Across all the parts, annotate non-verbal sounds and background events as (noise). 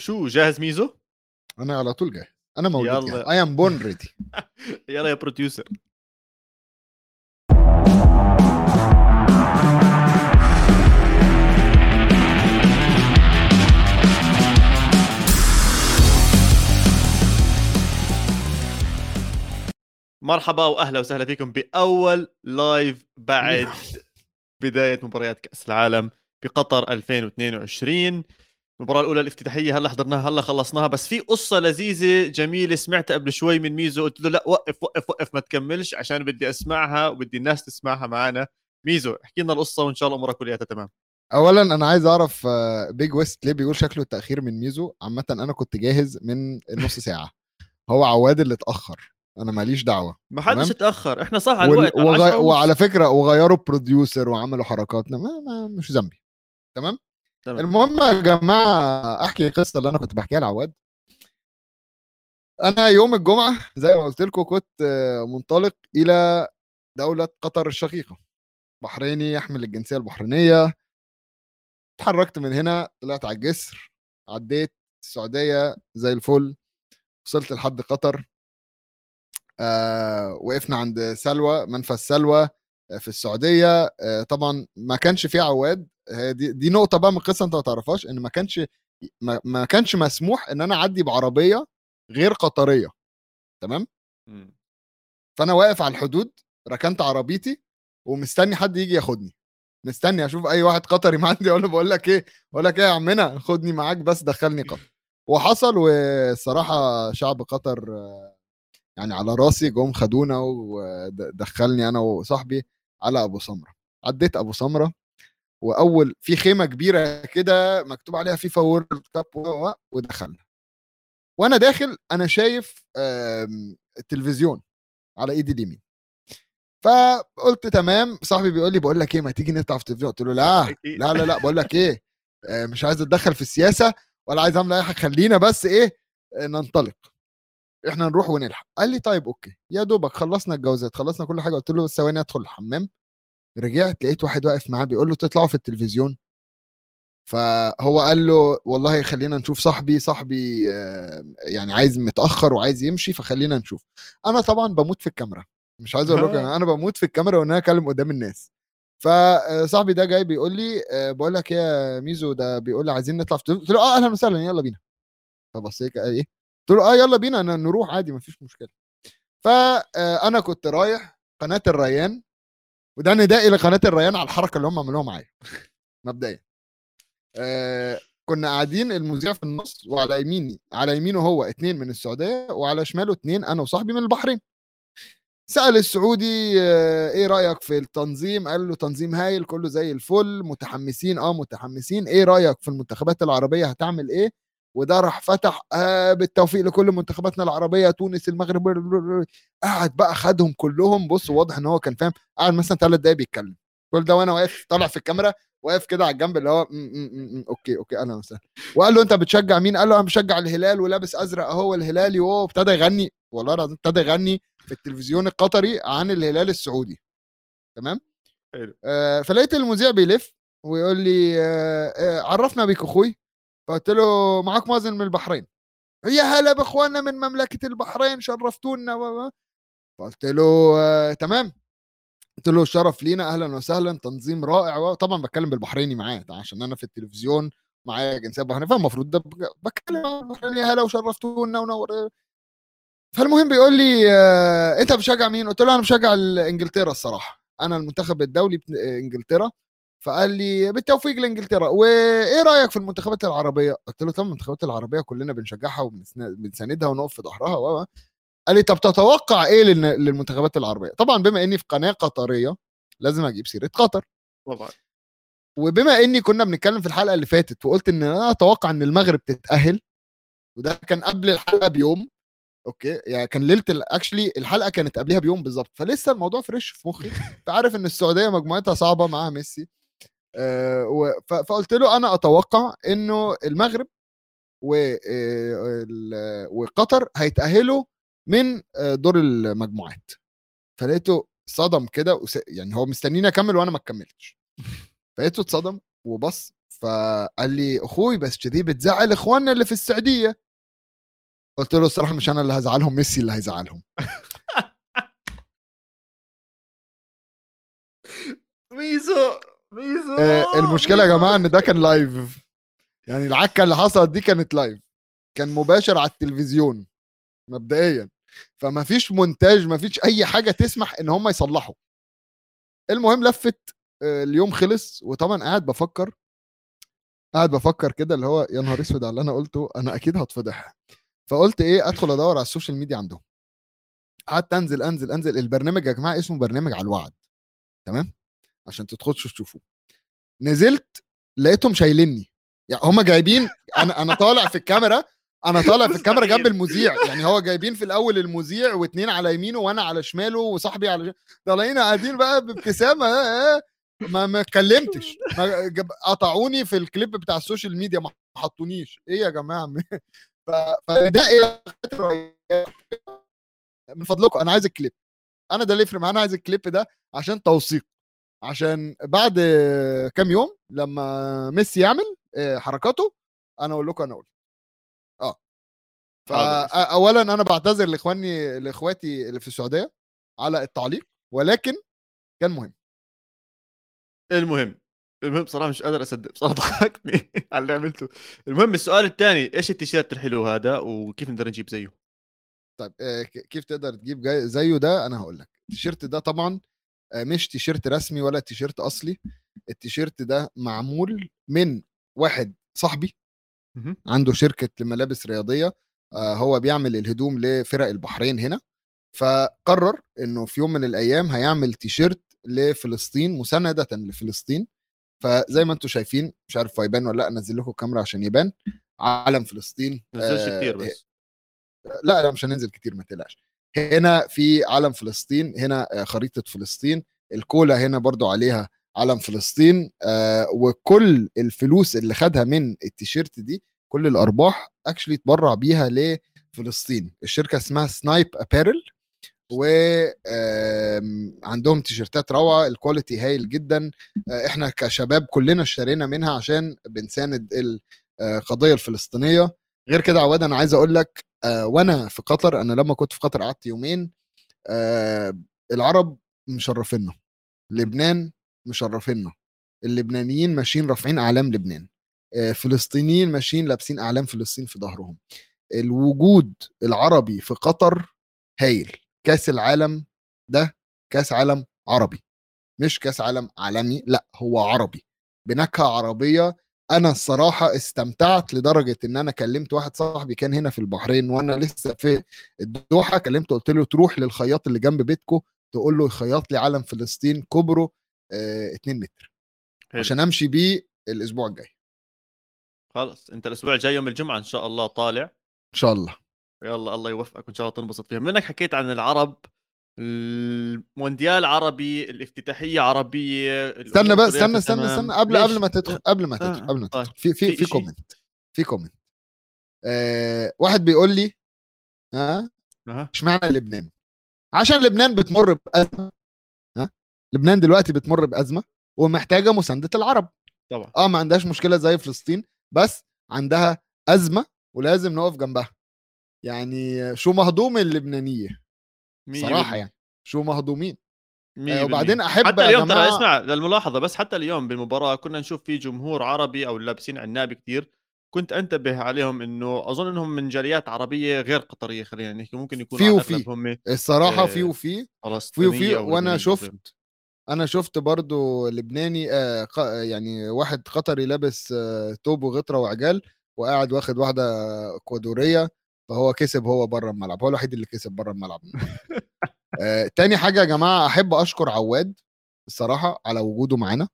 شو جاهز ميزو؟ أنا على طول جاهز. أنا مولود يلا. I am born ready يلا يا بروديوسر مرحبا وأهلا وسهلا فيكم بأول لايف بعد (laughs) بداية مباريات كأس العالم بقطر 2022 المباراة الأولى الافتتاحية هلأ حضرناها هلأ خلصناها. بس في قصة لذيذة جميلة سمعتها قبل شوي من ميزو. قلت له لأ وقف وقف وقف ما تكملش عشان بدي أسمعها وبدي الناس تسمعها معنا ميزو احكي لنا القصة وإن شاء الله أمورك كلها تمام. اولا أنا عايز أعرف آه، بيج ويست ليه بيقول شكله التأخير من ميزو؟ عامة أنا كنت جاهز من النص ساعة. هو عواد اللي اتأخر. أنا ماليش دعوة. ما حدش. اتأخر. إحنا صح على الوقت على وغ... 10 ونص. وعلى فكرة وغيروا بروديوسر وعملوا حركات ما... ما مش ذنبي. تمام؟ تمام. المهم يا جماعة أحكي القصة اللي أنا كنت بحكيها لعواد. أنا يوم الجمعة زي ما قلت لكم كنت منطلق إلى دولة قطر الشقيقة. بحريني يحمل الجنسية البحرينية. اتحركت من هنا طلعت على الجسر عديت السعودية زي الفل. وصلت لحد قطر. آه وقفنا عند سلوى منفذ سلوى آه، في السعودية. آه طبعا ما كانش فيه عواد. دي, دي نقطة بقى من القصة أنت ما تعرفهاش إن ما كانش ما, ما كانش مسموح إن أنا أعدي بعربية غير قطرية تمام. فأنا واقف على الحدود ركنت عربيتي ومستني حد يجي ياخدني. مستني أشوف أي واحد قطري (laughs) معدي أقول له بقول لك إيه بقول لك إيه يا عمنا خدني معاك بس دخلني قطر. وحصل والصراحة شعب قطر آه، يعني على راسي جم خدونا ودخلني أنا وصاحبي على أبو سمرة. عديت أبو سمرة وأول في خيمة كبيرة كده مكتوب عليها فيفا وورلد كاب ودخلنا. وأنا داخل أنا شايف التلفزيون على إيدي اليمين. فقلت تمام صاحبي بيقول لي بقول لك إيه ما تيجي نطلع في التلفزيون؟ قلت له لا. (laughs) لا لا لا بقول لك إيه آه، مش عايز أتدخل في السياسة ولا عايز أعمل أي حاجة خلينا بس إيه آه، ننطلق. إحنا نروح ونلحق. قال لي طيب أوكي. يا دوبك خلصنا الجوازات خلصنا كل حاجة. قلت له بس ثواني أدخل الحمام. رجعت لقيت واحد واقف معاه بيقول له تطلعوا في التلفزيون. فهو قال له والله خلينا نشوف صاحبي صاحبي آه، يعني عايز متأخر وعايز يمشي فخلينا نشوف. أنا طبعا بموت في الكاميرا مش عايز أقول لكم آه. أنا بموت في الكاميرا وإن أنا أكلم قدام الناس. فصاحبي ده جاي بيقول لي آه، بقول لك إيه يا ميزو ده بيقول لي عايزين نطلع في. قلت له آه أهلا وسهلا يلا بينا. فبص لي قال إيه؟ قلت له آه يلا بينا نروح عادي مفيش مشكلة. فانا كنت رايح قناة الريان. وده ندائي لقناة الريان على الحركة اللي هم عملوها معايا. مبدئيا. آه كنا قاعدين المذيع في النص وعلى يميني على يمينه هو اتنين من السعودية وعلى شماله اتنين أنا وصاحبي من البحرين. سأل السعودي آه، إيه رأيك في التنظيم؟ قال له تنظيم هايل كله زي الفل متحمسين آه متحمسين. إيه رأيك في المنتخبات العربية؟ هتعمل إيه؟ وده راح فتح آه بالتوفيق لكل منتخباتنا العربية تونس المغرب قعد بقى خدهم كلهم. بص واضح إن هو كان فاهم قعد مثلا ثلاث دقايق بيتكلم. كل ده وأنا واقف طالع في الكاميرا واقف كده على الجنب اللي هو م -م -م -م okay okay أهلا وسهلا. وقال له أنت بتشجع مين؟ قال له أنا بشجع الهلال ولابس أزرق أهو الهلالي وهو ابتدى يغني والله العظيم ابتدى يغني في التلفزيون القطري عن الهلال السعودي. تمام؟ حلو. آه فلقيت المذيع بيلف ويقول لي آه آه عرفنا بيك أخوي. فقلت له معاك مازن من البحرين. يا هلا بإخواننا من مملكة البحرين شرفتونا فقلت له آه تمام. قلت له الشرف لينا أهلا وسهلا تنظيم رائع طبعا بتكلم بالبحريني معاه عشان أنا في التلفزيون معايا جنسية بحرينية فالمفروض ده بتكلم يا هلا وشرفتونا ونور فالمهم بيقول لي آه أنت بتشجع مين؟ قلت له أنا بشجع إنجلترا الصراحة. أنا المنتخب الدولي إنجلترا. فقال لي بالتوفيق لإنجلترا وإيه رأيك في المنتخبات العربية؟ قلت له طبعا المنتخبات العربية كلنا بنشجعها وبنساندها ونقف في ظهرها. قال لي طب تتوقع إيه للمنتخبات العربية؟ طبعا بما إني في قناة قطرية لازم أجيب سيرة قطر طبعا وبما إني كنا بنتكلم في الحلقة اللي فاتت وقلت إن أنا أتوقع إن المغرب تتأهل وده كان قبل الحلقة بيوم okay يعني كان ليلة actually الحلقة كانت قبلها بيوم بالظبط فلسه الموضوع fresh في مخي (laughs) انت عارف إن السعودية مجموعتها صعبة معاها ميسي فقلت له أنا أتوقع إنه المغرب آه، وقطر هيتأهلوا من آه، دور المجموعات. فلقيته صدم كده يعني هو مستنيني أكمل وأنا ما كملتش. فلقيته اتصدم وبص فقال لي أخوي بس كذي بتزعل إخواننا اللي في السعودية. قلت له الصراحة مش أنا اللي هزعلهم ميسي اللي هيزعلهم. ميزو آه، المشكلة يا جماعة إن ده كان لايف يعني العكة اللي حصلت دي كانت لايف كان مباشر على التلفزيون مبدئيا. فما فيش مونتاج ما فيش أي حاجة تسمح إن هم يصلحوا. المهم لفت آه، اليوم خلص وطبعا قاعد بفكر قاعد بفكر كده اللي هو يا نهار أسود على اللي أنا قلته أنا أكيد هتفضح. فقلت إيه أدخل أدور على ال social media عندهم. قعدت أنزل أنزل أنزل. البرنامج يا جماعة اسمه برنامج على الوعد. تمام؟ عشان تدخلوا تشوفوه نزلت لقيتهم شايليني. يعني هم جايبين أنا أنا طالع في الكاميرا أنا طالع في الكاميرا جنب المذيع. يعني هو جايبين في الأول المذيع واثنين على يمينه وأنا على شماله وصاحبي على طالعين قاعدين بقى بابتسامة آه، آه، ما ما اتكلمتش. ما جاب- قطعوني في الكليب بتاع ال social media ما حطونيش. إيه يا جماعة؟ (laughs) فده إيه؟ من فضلكم أنا عايز الكليب. أنا ده اللي يفرق معايا أنا عايز الكليب ده عشان توثيق. عشان بعد كام يوم لما ميسي يعمل آه، حركاته أنا أقول لكم أنا قلت آه. فاولا أنا بعتذر لإخواني لإخواتي اللي في السعودية على التعليق ولكن كان مهم. المهم المهم صراحة مش قادر أصدق بصراحة ضحكني (laughs) على اللي عملته. المهم السؤال الثاني إيش التيشيرت الحلو هذا وكيف نقدر نجيب زيه؟ طيب آه، كيف تقدر تجيب زيه ده؟ أنا هقول لك. التيشيرت ده طبعا مش تيشيرت رسمي ولا تيشيرت أصلي. التيشيرت ده معمول من واحد صاحبي. عنده شركة ملابس رياضية آه، هو بيعمل الهدوم لفرق البحرين هنا. فقرر إنه في يوم من الأيام هيعمل تيشيرت لفلسطين مساندة لفلسطين. فزي ما أنتم شايفين مش عارف هو يبان ولا لأ انزل لكم الكاميرا عشان يبان. علم فلسطين نزلش آه، كثير بس. لا لا مش هننزل كتير ما تقلقش. هنا في علم فلسطين هنا آه، خريطة فلسطين الكولا هنا برضو عليها علم فلسطين آه، وكل الفلوس اللي خدها من التيشيرت دي كل الأرباح actually اتبرع بيها لفلسطين. الشركة اسمها سنايب ابارل وعندهم تيشيرتات روعة ال quality هايل جدا. آه، إحنا كشباب كلنا اشترينا منها عشان بنساند القضية الفلسطينية. غير كده عواد أنا عايز أقول لك آه، وأنا في قطر أنا لما كنت في قطر قعدت يومين آه، العرب مشرفينا لبنان مشرفينا اللبنانيين ماشيين رافعين أعلام لبنان آه، فلسطينيين ماشيين لابسين أعلام فلسطين في ظهرهم. الوجود العربي في قطر هايل كأس العالم ده كأس عالم عربي مش كأس عالم عالمي لأ هو عربي بنكهة عربية أنا الصراحة استمتعت لدرجة إن أنا كلمت واحد صاحبي كان هنا في البحرين وأنا لسه في الدوحة. كلمته قلت له تروح للخياط اللي جنب بيتكو تقول له يخيط لي علم فلسطين كبره 2 متر. حلو. عشان أمشي بيه الأسبوع الجاي. خلص أنت الأسبوع الجاي يوم الجمعة إن شاء الله طالع. إن شاء الله. يلا الله يوفقك وإن شاء الله تنبسط فيها. منك حكيت عن العرب المونديال عربي الافتتاحية عربية استنى بس استنى استنى. استنى. قبل ليش؟ قبل ما تدخل قبل ما آه، تدخل قبل ما طيب. تدخل. في في في؟ comment في comment آه واحد بيقول لي ها؟ أها. اشمعنى لبنان؟ عشان لبنان بتمر بأزمة. ها؟ لبنان دلوقتي بتمر بأزمة ومحتاجة مساندة العرب. طبعا. آه ما عندهاش مشكلة زي فلسطين بس عندها أزمة ولازم نقف جنبها. يعني شو مهضوم اللبنانية؟ صراحة. يعني شو مهضومين آه،. وبعدين أحب حتى اليوم ترى اسمع للملاحظه بس حتى اليوم بالمباراة كنا نشوف في جمهور عربي أو لابسين عنابي كتير كنت أنتبه عليهم إنه أظن إنهم من جاليات عربية غير قطرية خلينا نحكي ممكن يكونوا في وفي. هم الصراحة في وفي في وفي وأنا. شفت أنا شفت برضو لبناني آه يعني واحد قطري لابس آه توب وغطرة وعجال وقاعد واخد واحدة اكوادوريه فهو كسب هو بره الملعب هو الوحيد اللي كسب بره الملعب. آه تاني حاجة يا جماعة أحب أشكر عواد الصراحة على وجوده معانا.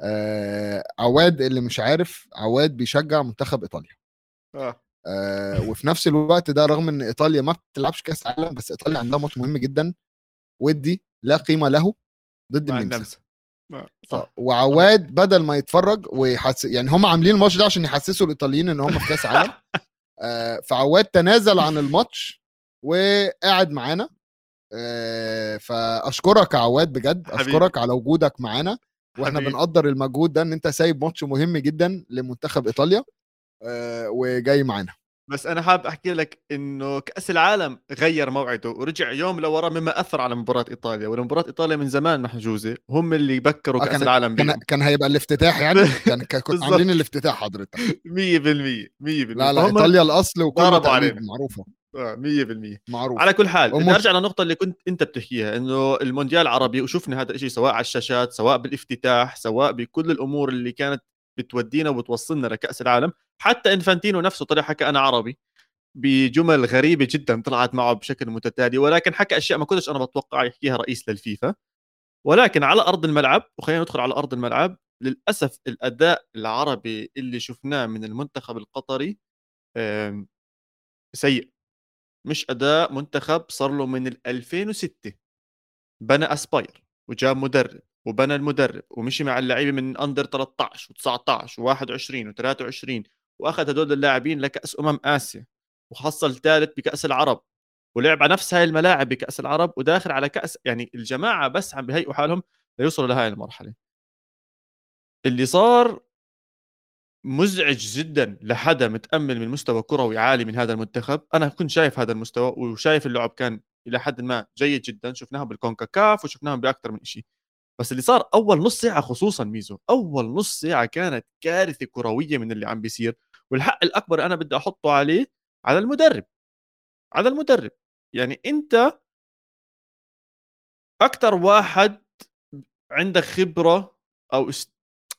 آه عواد اللي مش عارف عواد بيشجع منتخب إيطاليا. آه. آه وفي نفس الوقت ده رغم إن إيطاليا ما بتلعبش كأس عالم بس إيطاليا عندها ماتش مهم جدا ودي لا قيمة له ضد النمسا. آه، وعواد بدل ما يتفرج ويحس يعني هم عاملين الماتش ده عشان يحسسوا الإيطاليين إن هم في كأس عالم. (laughs) فعواد تنازل عن الماتش وقاعد معانا آه، فأشكرك يا عواد بجد. أشكرك على وجودك معانا وإحنا حبيبي. بنقدر المجهود ده إن أنت سايب ماتش مهم جدا لمنتخب إيطاليا آه، وجاي معانا بس أنا حابب أحكي لك إنه كأس العالم غير موعده ورجع يوم لورا مما أثر على مباراة إيطاليا ولمباراه إيطاليا من زمان محجوزه هم اللي بكروا آه، كأس كان العالم كان كان هيبقى الافتتاح يعني؟ (laughs) كان كنت. عاملين الافتتاح حضرتك. 100% 100% لا لا إيطاليا الأصل وكل. معروفة. آه، 100% معروف. على كل حال بدي أرجع للنقطة اللي كنت أنت بتحكيها إنه المونديال عربي وشفنا هذا الشيء سواء على الشاشات سواء بالافتتاح سواء بكل الأمور اللي كانت بتودينا وبتوصلنا لكأس العالم حتى إنفانتينو نفسه طلع حكى أنا عربي بجمل غريبة جدا طلعت معه بشكل متتالي ولكن حكى أشياء ما كنتش أنا بتوقع يحكيها رئيس للفيفا. ولكن على أرض الملعب وخلينا ندخل على أرض الملعب للأسف الأداء العربي اللي شفناه من المنتخب القطري سيء. مش أداء منتخب صار له من ال 2006 بنى أسباير وجاب مدرب وبنى المدرب ومشي مع اللعيبة من أندر 13 و19 و21 و23 واخذ هدول اللاعبين لكأس أمم آسيا وحصل ثالث بكأس العرب ولعب على نفس هاي الملاعب بكأس العرب وداخل على كأس يعني الجماعة بس عم بهيئوا حالهم ليوصلوا لهاي المرحلة. اللي صار مزعج جدا لحدا متأمل من مستوى كروي عالي من هذا المنتخب. أنا كنت شايف هذا المستوى وشايف اللعب كان إلى حد ما جيد جدا. شفناهم بالكونكاكاف وشفناهم بأكثر من شيء بس اللي صار أول نص ساعة خصوصا ميزو أول نص ساعة كانت كارثة كروية من اللي عم بيصير. والحق الأكبر أنا بدي أحطه عليه على المدرب على المدرب. يعني أنت أكثر واحد عندك خبرة أو است...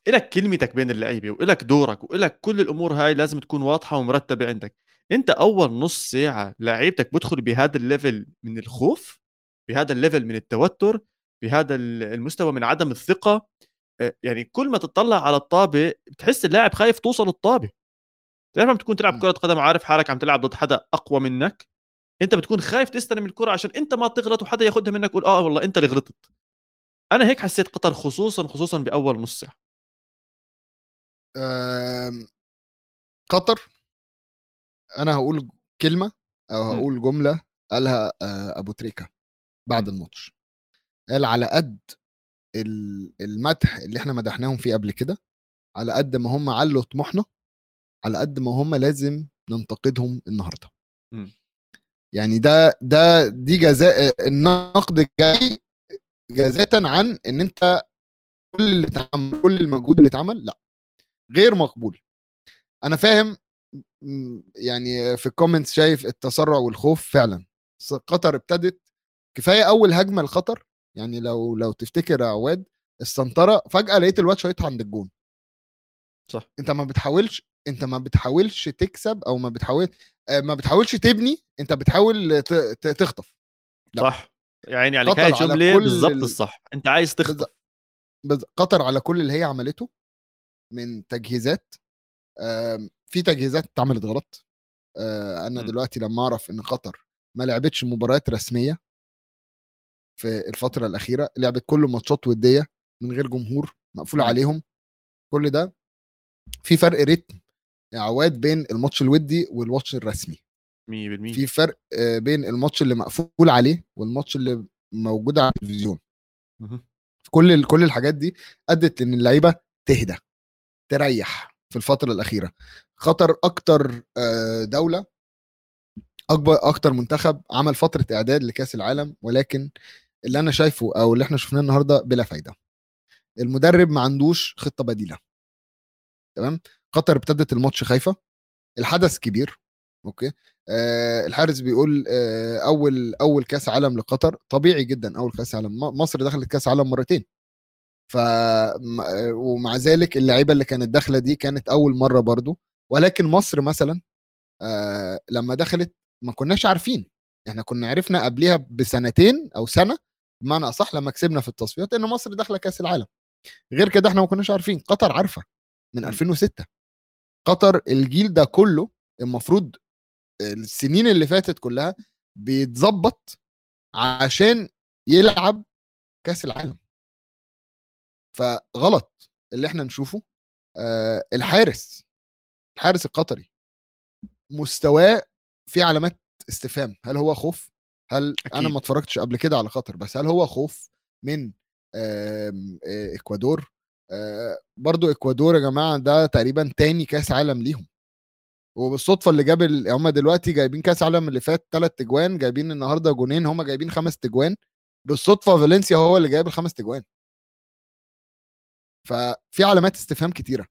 إلك كلمتك بين اللعيبة وإلك دورك وإلك كل الأمور هاي لازم تكون واضحة ومرتبة عندك. أنت أول نص ساعة لعيبتك بدخل بهذا ال level من الخوف بهذا ال level من التوتر بهذا ال- المستوى من عدم الثقة. آه، يعني كل ما تطلع على الطابة بتحس اللاعب خايف توصل الطابة. تعرف لما تكون تلعب. كرة قدم وعارف حالك عم تلعب ضد حدا أقوى منك أنت بتكون خايف تستلم الكرة عشان أنت ما تغلط وحدا ياخذها منك يقول آه والله أنت اللي غلطت أنا هيك حسيت قطر خصوصا خصوصا بأول نص ساعة قطر أنا هقول كلمة أو. هقول جملة قالها آه، أبو تريكة بعد الماتش قال على قد ال- المدح اللي إحنا مدحناهم فيه قبل كده على قد ما هم علوا طموحنا على قد ما هم لازم ننتقدهم النهارده. م. يعني ده ده دي جزاء النقد جاي جزاة عن إن أنت كل اللي اتعمل كل المجهود اللي اتعمل لأ غير مقبول. أنا فاهم يعني في الكومنتس شايف التسرع والخوف فعلا. قطر ابتدت كفاية أول هجمة لخطر يعني لو لو تفتكر يا عواد السنتره فجأة لقيت الواد شايطها عند الجون. صح انت ما بتحاولش انت ما بتحاولش تكسب أو ما بتحاول آه، ما بتحاولش تبني انت بتحاول تخطف لا. صح يا عيني عليك هاي كل بالضبط ال- الصح انت عايز تخطف بالظبط. بز- قطر على كل اللي هي عملته من تجهيزات في تجهيزات اتعملت غلط آه، أنا م. دلوقتي لما أعرف إن قطر ما لعبتش مباريات رسمية في الفترة الأخيرة لعبت كل ماتشات ودية من غير جمهور مقفول. عليهم كل ده في فرق ريتم يا عواد بين الماتش الودي والماتش الرسمي. 100% في فرق آه، بين الماتش اللي مقفول عليه والماتش اللي موجود على التلفزيون. كل كل الحاجات دي أدت لإن اللعيبة تهدى تريح في الفترة الأخيرة. خطر أكتر آه، دولة أكبر أكتر منتخب عمل فترة إعداد لكأس العالم ولكن اللي أنا شايفه أو اللي إحنا شفناه النهارده بلا فايدة. المدرب ما عندوش خطة بديلة. تمام؟ قطر ابتدت الماتش خايفة الحدث كبير أوكي؟ آه الحارس بيقول آه أول أول كأس عالم لقطر طبيعي جدا أول كأس عالم مصر دخلت كأس عالم مرتين. ف آه، ومع ذلك اللعيبة اللي كانت داخلة دي كانت أول مرة برضو. ولكن مصر مثلا آه لما دخلت ما كناش عارفين. إحنا كنا عرفنا قبلها بسنتين أو سنة بمعنى أصح لما كسبنا في التصفيات إن مصر داخلة كأس العالم. غير كده إحنا ما كناش عارفين قطر عارفة. من م. 2006 قطر الجيل ده كله المفروض السنين اللي فاتت كلها بيتظبط عشان يلعب كأس العالم. فغلط اللي إحنا نشوفه آه الحارس الحارس القطري مستواه في علامات استفهام. هل هو خوف؟ هل أكيد. أنا ما اتفرجتش قبل كده على قطر بس هل هو خوف من آه، إكوادور؟ برضو إكوادور يا جماعة ده تقريبا تاني كأس عالم ليهم. وبالصدفة اللي جاب ال... هم دلوقتي جايبين كأس عالم اللي فات ثلاث تجوان جايبين النهارده جونين هم جايبين خمس تجوان. بالصدفة فالنسيا هو اللي جايب الخمس تجوان. ففي علامات استفهام كتيرة.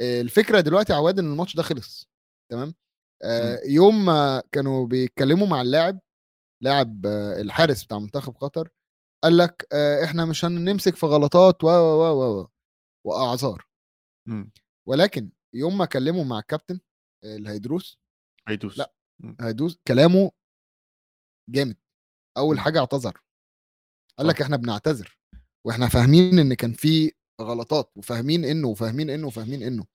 الفكرة دلوقتي يا عواد إن الماتش ده خلص. تمام؟ آه يوم ما كانوا بيتكلموا مع اللاعب لاعب آه الحارس بتاع منتخب قطر قال لك آه إحنا مش هنمسك في غلطات و و و و وأعذار. ولكن يوم ما كلموا مع الكابتن الهيدروس هيدوس. لا هيدوس كلامه جامد. أول حاجة اعتذر. قال لك إحنا بنعتذر وإحنا فاهمين إن كان في غلطات وفاهمين إنه وفاهمين إنه وفاهمين إنه.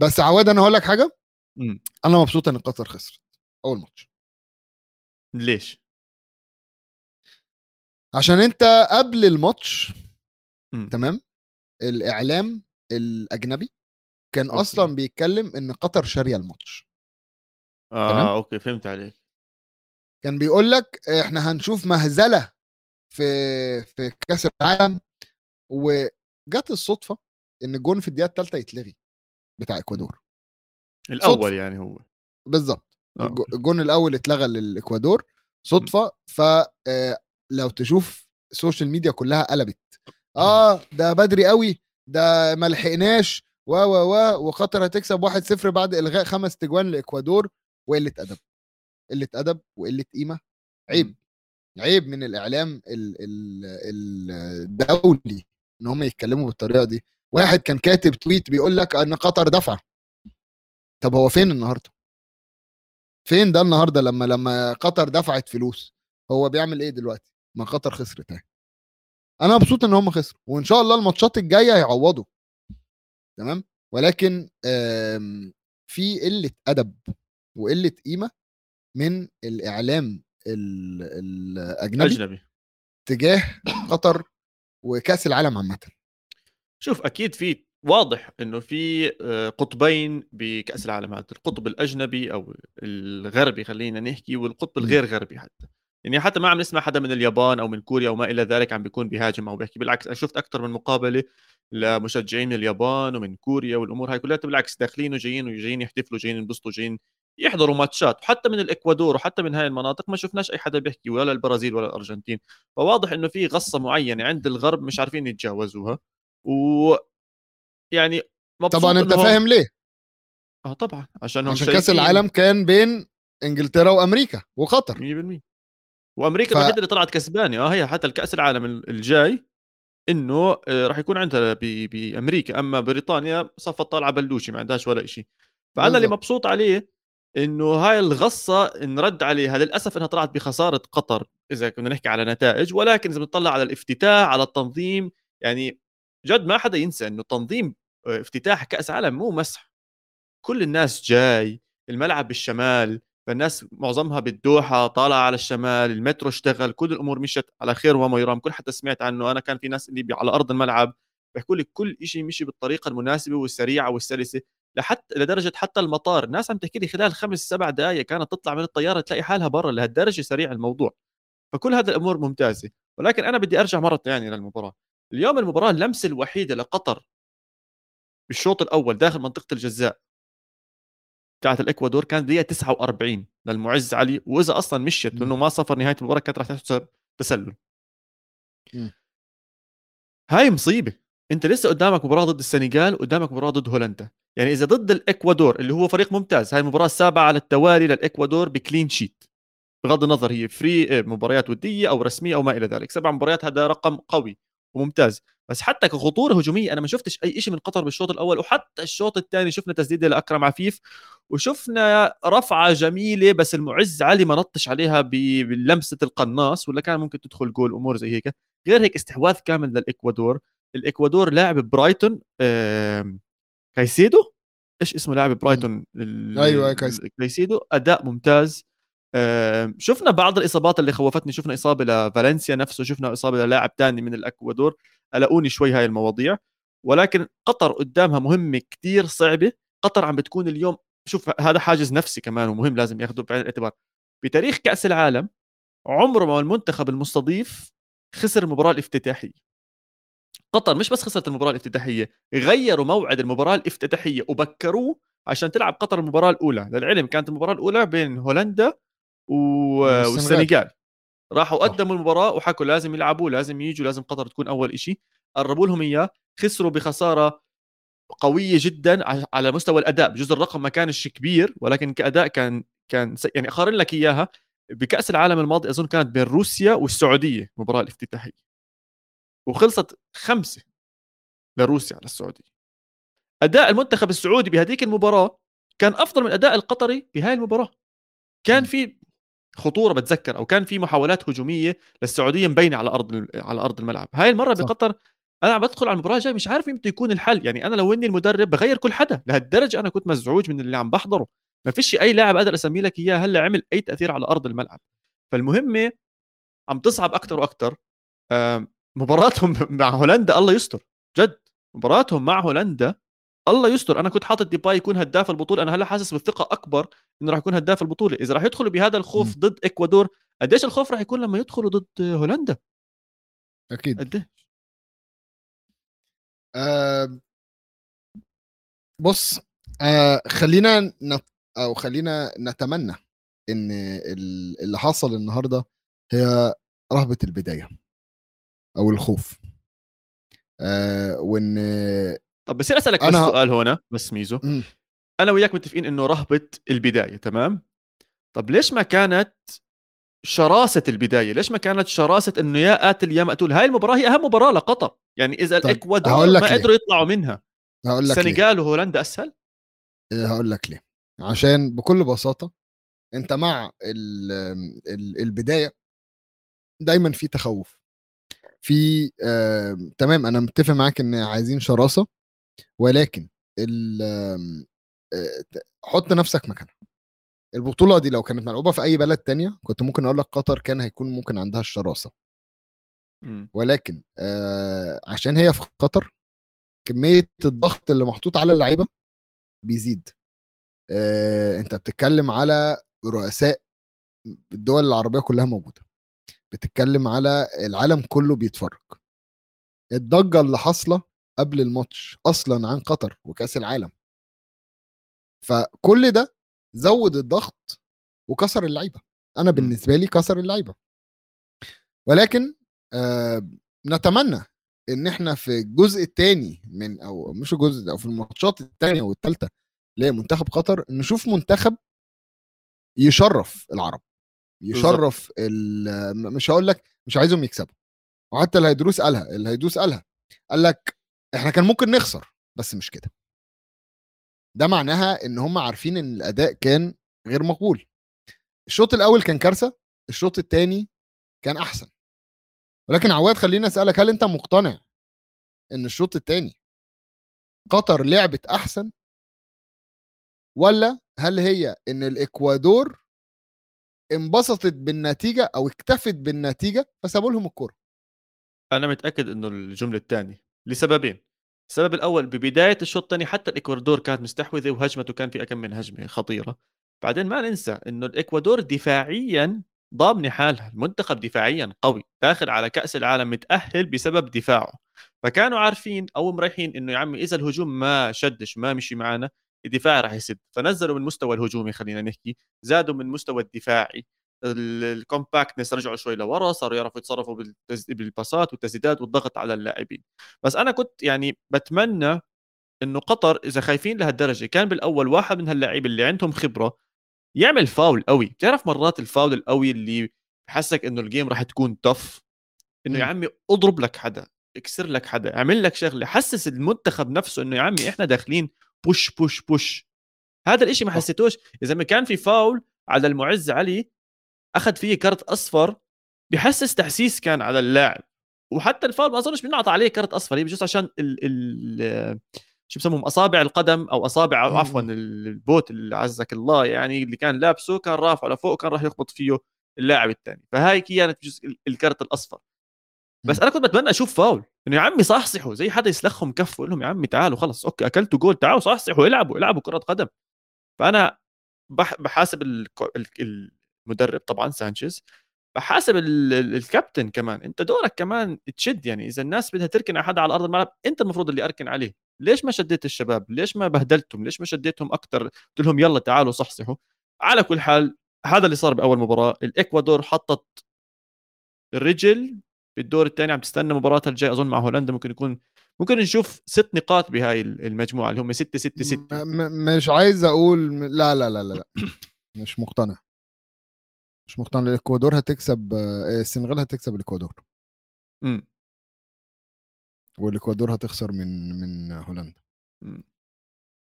بس عواد أنا هقول لك حاجة؟ مم. أنا مبسوط إن قطر خسرت. أول ماتش. ليش؟ عشان انت قبل الماتش. تمام الإعلام الأجنبي كان okay. أصلا بيتكلم إن قطر شارية الماتش آه تمام. okay فهمت عليك كان بيقول لك إحنا هنشوف مهزلة في في كأس العالم وجت الصدفة إن الجون في الدقيقة الثالثه يتلغي بتاع إكوادور الأول صدفة. يعني هو بالظبط آه،. الجون الأول اتلغى للإكوادور صدفة فلو تشوف ال social media كلها قلبت. آه ده بدري قوي ده ما لحقناش و و و وقطر هتكسب 1-0 بعد إلغاء خمس إجوان لإكوادور وقلة أدب. قلة أدب وقلة قيمة. عيب. عيب من الإعلام ال- ال- ال- الدولي إن هم يتكلموا بالطريقة دي. واحد كان كاتب تويت بيقول لك إن قطر دفع. طب هو فين النهارده؟ فين ده النهارده لما لما قطر دفعت فلوس؟ هو بيعمل إيه دلوقتي؟ ما قطر خسرت اهي أنا مبسوط إن هم خسروا وإن شاء الله الماتشات الجاية هيعوضوا. تمام؟ ولكن آم، في قلة أدب وقلة قيمة من الإعلام ال- الأجنبي أجنبي. تجاه قطر وكأس العالم عامة. شوف أكيد في واضح إنه في آه، قطبين بكأس العالم هذا القطب الأجنبي أو الغربي خلينا نحكي والقطب. الغير غربي حتى. يعني حتى ما عم نسمع حدا من اليابان أو من كوريا وما إلى ذلك عم بيكون بيهاجم أو بيحكي. بالعكس أنا شفت أكثر من مقابلة لمشجعين من اليابان ومن كوريا والأمور هاي كلها. بالعكس داخلين وجايين وجايين يحتفلوا جايين ينبسطوا جايين يحضروا ماتشات. وحتى من الإكوادور وحتى من هاي المناطق ما شفناش أي حدا بيحكي ولا البرازيل ولا الأرجنتين. فواضح إنه في غصة معينة عند الغرب مش عارفين يتجاوزوها. و يعني طبعا أنت فاهم ليه. آه طبعا عشان هم عشان كأس العالم كان بين إنجلترا وأمريكا وقطر. 100% وأمريكا ف- الوحيدة اللي طلعت كسبانه آه هي حتى الكأس العالم ال- الجاي إنه آه، راح يكون عندها ب- بأمريكا. أما بريطانيا صفت طالعه بلوشي ما عندهاش ولا شيء فأنا اللي. مبسوط عليه إنه هاي الغصة انرد عليها للأسف إنها طلعت بخسارة قطر إذا كنا نحكي على نتائج. ولكن إذا بنطلع على الافتتاح على التنظيم يعني جد ما حدا ينسى إنه تنظيم آه، افتتاح كأس عالم مو مسح. كل الناس جاي الملعب بالشمال فالناس معظمها بالدوحة طالعة على الشمال المترو اشتغل كل الأمور مشت على خير وما يرام. كل حتى سمعت عنه أنا كان في ناس اللي على أرض الملعب بيحكوا لك كل شيء مشي بالطريقة المناسبة والسريعة والسلسة لحتى لدرجة حتى المطار. الناس عم تحكي لي خلال خمس سبع دقائق كانت تطلع من الطيارة تلاقي حالها برا لهالدرجة سريع الموضوع. فكل هذه الأمور ممتازة. ولكن أنا بدي أرجع مرة ثانية للمباراة. اليوم المباراة اللمسة الوحيدة لقطر بالشوط الأول داخل منطقة الجزاء. بتاعت الإكوادور كانت دقيقة 49 للمعز علي وإذا أصلا مشيت. لأنه ما صفر نهاية المباراة كانت راح تحسب تسلل. هاي مصيبة. أنت لسه قدامك مباراة ضد السنغال قدامك مباراة ضد هولندا. يعني إذا ضد الإكوادور اللي هو فريق ممتاز هاي المباراة السابعة على التوالي للإكوادور بكلين شيت بغض النظر هي فري مباريات ودية أو رسمية أو ما إلى ذلك. سبع مباريات هذا رقم قوي. وممتاز. بس حتى كخطورة هجومية أنا ما شفتش أي شيء من قطر بالشوط الأول وحتى الشوط الثاني شفنا تسديده لأكرم عفيف وشفنا رفعة جميلة بس المعز علي ما نطش عليها بلمسة القناص ولا كان ممكن تدخل جول أمور زي هيك. غير هيك استحواذ كامل للإكوادور. الإكوادور لاعب برايتون كايسيدو؟ إيش اسمه لاعب برايتون؟ ال- أيوة، كايسيدو. أداء ممتاز. شفنا بعض الإصابات اللي خوفتني. شفنا إصابة لفالنسيا نفسه شفنا إصابة للاعب ثاني من الأكوادور. قلقوني شوي هاي المواضيع. ولكن قطر قدامها مهمة كتير صعبة. قطر عم بتكون اليوم شوف هذا حاجز نفسي كمان ومهم لازم ياخذه بعين الاعتبار. بتاريخ كأس العالم عمره ما المنتخب المستضيف خسر المباراه الافتتاحية. قطر مش بس خسرت المباراة الافتتاحية غيروا موعد المباراة الافتتاحية وبكروه عشان تلعب قطر المباراة الأولى. للعلم كانت المباراة الأولى بين هولندا. والسنغال. راحوا قدموا المباراة وحكوا لازم يلعبوا لازم يجوا لازم قطر تكون أول شيء قربوا لهم إياه خسروا بخسارة قوية جدا على مستوى الأداء. بجوز الرقم ما كانش كبير ولكن كأداء كان كان يعني اقارن لك إياها. بكأس العالم الماضي أظن كانت بين روسيا والسعودية المباراه الافتتاحية. وخلصت خمسة لروسيا على السعودية. أداء المنتخب السعودي بهذيك المباراة كان أفضل من أداء القطري بهاي المباراة. كان في خطورة بتذكر أو كان في محاولات هجومية للسعودية مبينة على أرض على أرض الملعب. هاي المرة صح. بقطر أنا عم بدخل على المباراة الجاي مش عارف متى يكون الحل. يعني أنا لو إني المدرب بغير كل حدا لهالدرجة أنا كنت مزعوج من اللي عم بحضره. ما فيش أي لاعب أقدر اسمي لك إياه هلأ عمل أي تأثير على أرض الملعب. فالمهمة عم تصعب أكثر وأكثر مباراتهم (laughs) مع هولندا الله يستر جد. مباراتهم مع هولندا الله يستر أنا كنت حاطط ديباي يكون هداف البطولة أنا هلا حاسس بالثقة أكبر إنه راح يكون هداف البطولة. إذا راح يدخلوا بهذا الخوف م. ضد إكوادور قديش الخوف راح يكون لما يدخلوا ضد هولندا؟ أكيد. قديش؟ آه بص آه خلينا نت أو خلينا نتمنى إن اللي حصل النهارده هي رهبة البداية أو الخوف. آه وإن طب بصير أسألك أنا... سؤال هنا بس ميزو. م. أنا وياك متفقين إنه رهبة البداية تمام؟ طب ليش ما كانت شراسة البداية؟ ليش ما كانت شراسة إنه يا قاتل يا مقتول؟ هاي المباراة هي أهم مباراة لقطر يعني إذا طيب. الإكوادور ما قدروا يطلعوا منها. هقول لك السنغال وهولندا أسهل؟ إيه، هقول لك ليه. عشان بكل بساطة أنت مع ال ال البداية دايما في تخوف. في آه تمام أنا متفق معاك إن عايزين شراسة ولكن ال آه حط نفسك مكانها. البطولة دي لو كانت ملعوبة في أي بلد تانية كنت ممكن أقول لك قطر كان هيكون ممكن عندها الشراسة. م. ولكن آه عشان هي في قطر كمية الضغط اللي محطوط على اللعيبة بيزيد. آه أنت بتتكلم على رؤساء الدول العربية كلها موجودة. بتتكلم على العالم كله بيتفرج. الضجة اللي حاصلة قبل الماتش أصلا عن قطر وكأس العالم. فكل ده زود الضغط وكسر اللعيبة. أنا بالنسبة لي كسر اللعيبة. ولكن آه نتمنى إن إحنا في الجزء الثاني من أو مش الجزء أو في الماتشات الثانية والثالثه لمنتخب قطر نشوف منتخب يشرف العرب. يشرف مش هقول لك مش عايزهم يكسبوا. وحتى الهيدروس قالها الهيدروس قالها. قال لك إحنا كان ممكن نخسر بس مش كده. ده معناها إن هم عارفين إن الأداء كان غير مقبول. الشوط الأول كان كارثة الشوط الثاني كان أحسن. ولكن عواد خليني أسألك هل أنت مقتنع إن الشوط الثاني قطر لعبت أحسن؟ ولا هل هي إن الإكوادور انبسطت بالنتيجة أو اكتفت بالنتيجة فسابوا لهم الكره أنا متأكد إنه الجملة الثانية لسببين. السبب الأول ببداية الشوط الثاني حتى الإكوادور كانت مستحوذة وهجمته كان في أكم من هجمة خطيرة. بعدين ما ننسى إنه الإكوادور دفاعيا ضامنة حالها المنتخب دفاعيا قوي داخل على كأس العالم متأهل بسبب دفاعه. فكانوا عارفين أو مريحين إنه يا عمي إذا الهجوم ما شدش ما مشي معنا الدفاع راح يسد. فنزلوا من مستوى الهجومي خلينا نحكي زادوا من مستوى الدفاعي. الكومباكتنس رجعوا شوي لورا صاروا يعرفوا يتصرفوا بالباسات والتسديدات والضغط على اللاعبين. بس أنا كنت يعني بتمنى إنه قطر إذا خايفين لهالدرجة كان بالأول واحد من هاللاعبين اللي عندهم خبرة يعمل فاول قوي. بتعرف مرات الفاول القوي اللي بحسك إنه ال game راح تكون tough إنه يا عمي اضرب لك حدا اكسر لك حدا اعمل لك شغلة حسس المنتخب نفسه إنه يا عمي إحنا داخلين push push push هذا الإشي ما حسيتوش. إذا ما كان في فاول على المعز علي أخذ فيه كرت أصفر بحسس تحسيس كان على اللاعب. وحتى الفاول ما أظنش بنعطى عليه كرت أصفر هي بجوز عشان ال ال شو بسموهم أصابع القدم أو أصابع أو عفوا ال boot اللي عزك الله يعني اللي كان لابسه كان رافعه لفوق كان راح يخبط فيه اللاعب الثاني فهاي كانت جزء الكرت الأصفر. بس أنا كنت بتمنى أشوف فاول إنه يا عمي صحصحوا زي حدا يسلخهم كف ويقول لهم يا عمي تعالوا خلص okay أكلتوا جول تعالوا صحصحوا إلعبوا إلعبوا كرة قدم. فأنا بحاسب المدرب طبعا سانشيز. ال- الكابتن كمان انت دورك كمان تشد يعني إذا الناس بدها تركن على حدا على أرض الملعب انت المفروض اللي أركن عليه. ليش ما شديت الشباب؟ ليش ما بهدلتهم؟ ليش ما شديتهم أكثر قلت لهم يلا تعالوا صحصحوا. على كل حال هذا اللي صار بأول مباراة. الإكوادور حطت الرجل بالدور الثاني عم تستنى مباراتها الجاي أظن مع هولندا ممكن يكون ممكن نشوف ست نقاط بهاي المجموعة اللي هم 6 6 6 م- م- مش عايز أقول لا لا لا لا, لا. مش مقتنع. مش مقتنع الاكوادور هتكسب آه، السنغال هتكسب الإكوادور. امم. والإكوادور هتخسر من من هولندا. أمم.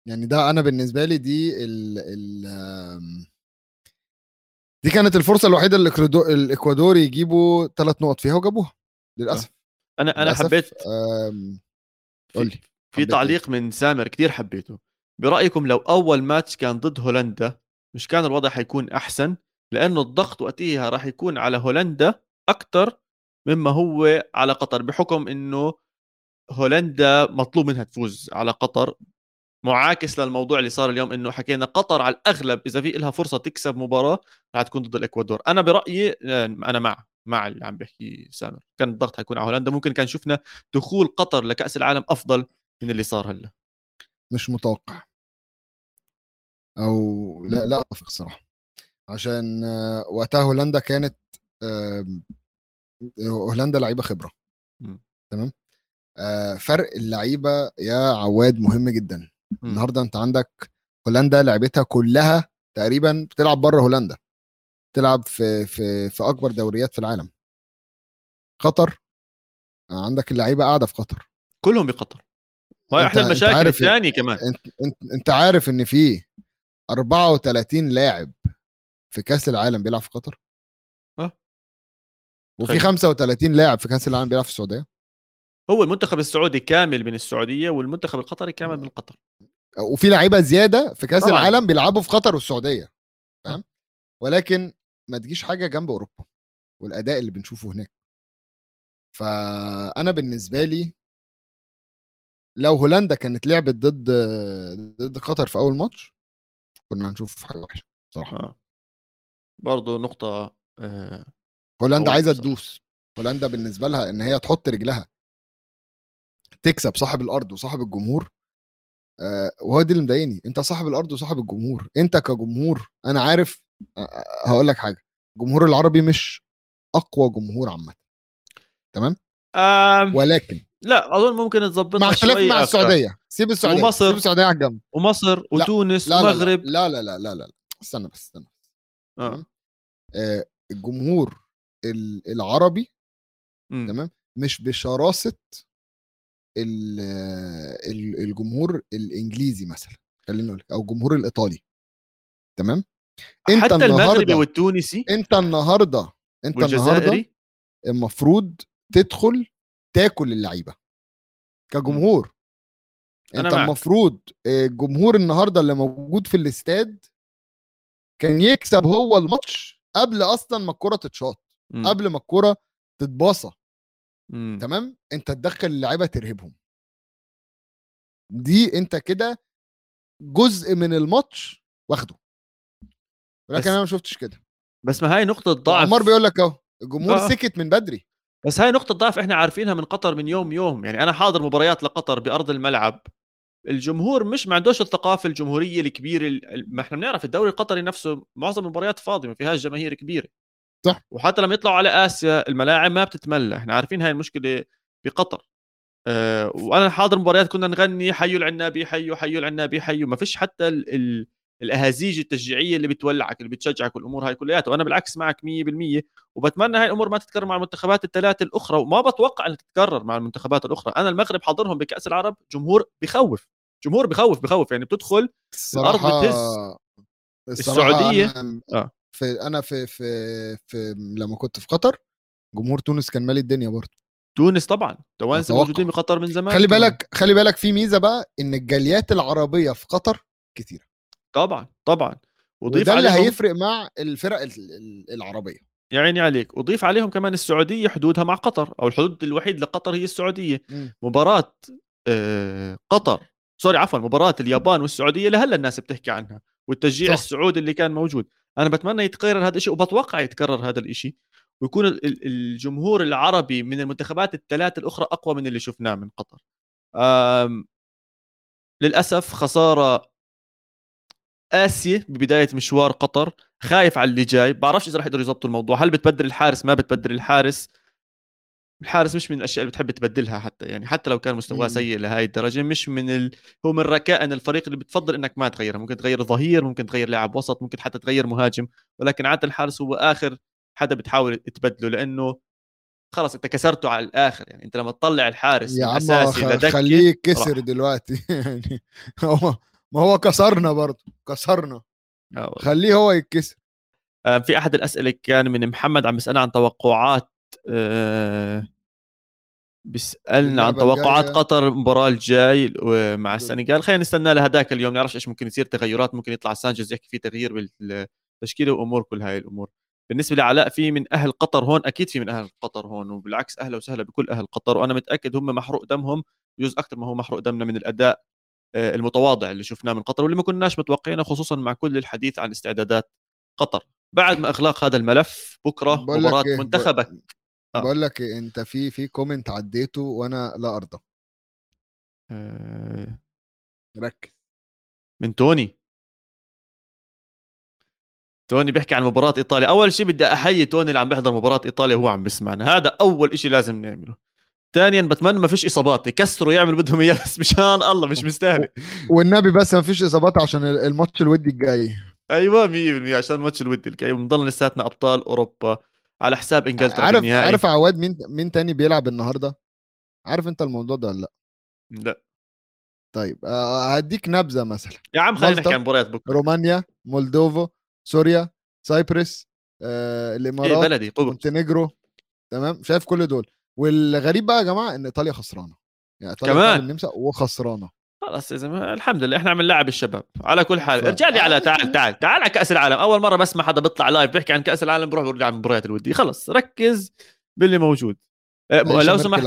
يعني ده أنا بالنسبة لي دي ال ال دي كانت الفرصة الوحيدة اللي الإكوادور يجيبوا ثلاث نقط فيها وجابوها للأسف. أنا أنا للأسف، حبيت قول لي في إيه؟ تعليق من سامر كتير حبيته. برأيكم لو أول ماتش كان ضد هولندا مش كان الوضع حيكون أحسن؟ لأنه الضغط وقتها راح يكون على هولندا أكثر مما هو على قطر بحكم إنه هولندا مطلوب منها تفوز على قطر معاكس للموضوع اللي صار اليوم إنه حكينا قطر على الأغلب إذا في لها فرصة تكسب مباراة راح تكون ضد الإكوادور. أنا برأيي آه، أنا مع مع اللي عم بيحكي سامر. كان الضغط حيكون على هولندا ممكن كان شفنا دخول قطر لكأس العالم أفضل من اللي صار هلأ. مش متوقع. أو لا لا أتفق الصراحه عشان آه، وقتها هولندا كانت هولندا لعيبة خبرة. تمام؟ آه، فرق اللعيبة يا عواد مهم جدا. النهارده أنت عندك هولندا لعبتها كلها تقريبا بتلعب بره هولندا. بتلعب في في في أكبر دوريات في العالم. قطر آه، عندك اللعيبة قاعدة في قطر. كلهم بقطر وهي احدى أنت المشاكل الثانية كمان. أنت أنت عارف إن في 34 لاعب في كأس العالم بيلعب في قطر؟ آه. وفي تخيل. 35 لاعب في كأس العالم بيلعب في السعودية؟ هو المنتخب السعودي كامل من السعودية والمنتخب القطري كامل من قطر. وفي لعيبة زيادة في كأس طبعاً. العالم بيلعبوا في قطر والسعودية فاهم ولكن ما تجيش حاجة جنب أوروبا والأداء اللي بنشوفه هناك. فأنا بالنسبة لي لو هولندا كانت لعبت ضد ضد قطر في أول ماتش كنا هنشوف حاجة وحشة صراحة آه. برضه نقطة آه. هولندا هو عايزة. تدوس هولندا بالنسبة لها إن هي تحط رجلها تكسب صاحب الأرض وصاحب الجمهور آه وهو دي اللي مضايقني أنت صاحب الأرض وصاحب الجمهور أنت كجمهور أنا عارف آه هقول لك حاجة الجمهور العربي مش أقوى جمهور عامة تمام آم. ولكن لا أظن ممكن تظبطها مع اختلاف مع. السعودية سيب السعودية ومصر. سيب السعودية على الجنب ومصر وتونس لا لا ومغرب لا لا لا لا لا, لا. استنى بس استنى آه. آه الجمهور ال- العربي مم. تمام؟ مش بشراسة ال- ال- الجمهور الإنجليزي مثلا خلينا نقول أو الجمهور الإيطالي تمام؟ أنت حتى المغربي والتونسي؟ أنت النهارده أنت النهارده المفروض تدخل تاكل اللعيبة كجمهور. أنا أنت معك. المفروض الجمهور النهارده اللي موجود في الاستاد كان يكسب هو الماتش قبل أصلا ما الكرة تتشاط. قبل ما الكرة تتباصى. تمام؟ أنت تدخل اللعيبة ترهبهم. دي أنت كده جزء من الماتش واخده. ولكن أنا ما شفتش كده. بس ما هاي نقطة ضعف عمار بيقول لك أهو الجمهور آه. سكت من بدري. بس هاي نقطة ضعف إحنا عارفينها من قطر من يوم يوم. يعني أنا حاضر مباريات لقطر بأرض الملعب. الجمهور مش ما عندوش الثقافة الجمهورية الكبيرة ال- ما إحنا بنعرف الدوري القطري نفسه معظم المباريات فاضية ما فيهاش جماهير كبيرة. صح. وحتى لما يطلعوا على آسيا الملاعب ما بتتملى إحنا عارفين هاي المشكلة بقطر. أه وأنا حاضر مباريات كنا نغني حيوا العنابي حيوا حيوا العنابي حيوا. ما فيش حتى ال ال الأهازيج التشجيعية اللي بتولعك اللي بتشجعك والأمور هاي كلياتها. وأنا بالعكس معك 100% وبتمنى هاي الأمور ما تتكرر مع المنتخبات الثلاث الأخرى. وما بتوقع إنها تتكرر مع المنتخبات الأخرى. أنا المغرب حاضرهم بكأس العرب جمهور بخوف. جمهور بخوف بخوف يعني بتدخل الصراحة بتهز. السعودية؟ أنا آه. في أنا في في في لما كنت في قطر جمهور تونس كان مالي الدنيا برضه تونس طبعا توانسه. موجودين بقطر من زمان خلي. بالك خلي بالك في ميزة بقى إن الجاليات العربية في قطر كتيرة طبعا طبعا وضيف وده اللي هيفرق مع الفرق ال- ال- العربية يا عيني عليك وضيف عليهم كمان السعودية حدودها مع قطر أو الحدود الوحيد لقطر هي السعودية مم. مباراة آه، قطر سوري عفوا مباراة اليابان والسعودية لهلا الناس بتحكي عنها والتشجيع صح. السعودي اللي كان موجود. أنا بتمنى يتكرر هذا الشيء وبتوقع يتكرر هذا الشيء ويكون ال- ال- الجمهور العربي من المنتخبات الثلاث الأخرى أقوى من اللي شفناه من قطر. للأسف خسارة قاسيه ببداية مشوار قطر خايف على اللي جاي. بعرفش إذا رح يقدروا يضبطوا الموضوع هل بتبدل الحارس؟ ما بتبدل الحارس. الحارس مش من الأشياء اللي بتحب تبدلها حتى يعني حتى لو كان مستواه. سيء لهي الدرجة مش من ال... هو من ركائن الفريق اللي بتفضل إنك ما تغيرها ممكن تغير ظهير ممكن تغير لاعب وسط ممكن حتى تغير مهاجم ولكن عادة الحارس هو آخر حدا بتحاول تبدله لأنه خلص أنت كسرته على الآخر يعني أنت لما تطلع الحارس يا عم خليه كسر. دلوقتي (laughs) يعني هو ما هو كسرنا برضه كسرنا آه. خليه هو يتكسر آه، في أحد الأسئلة كان من محمد عم بيسالنا عن توقعات آه، بيسألنا عن توقعات. قطر المباراة الجاي مع السنغال. خلينا نستنى لهداك اليوم. نعرف إيش ممكن يصير تغيرات ممكن يطلع. سانشيز يحكي في تغيير بالتشكيله وأمور كل هاي الأمور. بالنسبة لعلاء في من أهل قطر هون أكيد في من أهل قطر هون وبالعكس أهلا وسهلا بكل أهل قطر وأنا متأكد هم محروق دمهم جزء أكثر ما هو محروق دمنا من الأداء آه، المتواضع اللي شفناه من قطر واللي ما كناش متوقعينه خصوصا مع كل الحديث عن استعدادات قطر. بعد ما اغلاق هذا الملف بكرة مباراة إيه، منتخبك. آه. بقول لك أنت في في comment عديته وأنا لا أرضى. آه، ركز. من توني. توني بيحكي عن مباراة إيطاليا، أول شيء بدي أحيي توني اللي عم بيحضر مباراة إيطاليا وهو عم بيسمعنا، هذا أول شيء لازم نعمله. ثانيا بتمنى ما فيش إصابات. يكسروا يعملوا بدهم إياه بس مشان الله مش (laughs) مستاهل. والنبي بس ما فيش إصابات عشان الماتش الودي الجاي. أيوه 100% عشان الماتش الودي الجاي. بنضل لساتنا أبطال أوروبا. على حساب انجلترا عارف بالنهائي عارف عواد مين مين تاني بيلعب النهارده؟ عارف أنت الموضوع ده ولا لأ؟ لأ. طيب آه، هديك نبذة مثلا. يا عم خلينا. نحكي عن مباريات بكرة. رومانيا مولدوفا سوريا سايبرس آه، إيه الإمارات بلدي قبرص مونتينيجرو تمام؟ شايف كل دول. والغريب بقى يا جماعة إن إيطاليا خسرانة. يعني إيطاليا كمان؟ النمسا وخسرانة. خلاص يا زلمة الحمد لله إحنا عم نلعب الشباب. على كل حال ارجع لي على آه. تعال تعال تعال على كأس العالم. أول مرة بسمع حدا بيطلع live بيحكي عن كأس العالم بروح برجع من المباريات الوديه خلص ركز باللي موجود. عيشة (laughs) لو سمحت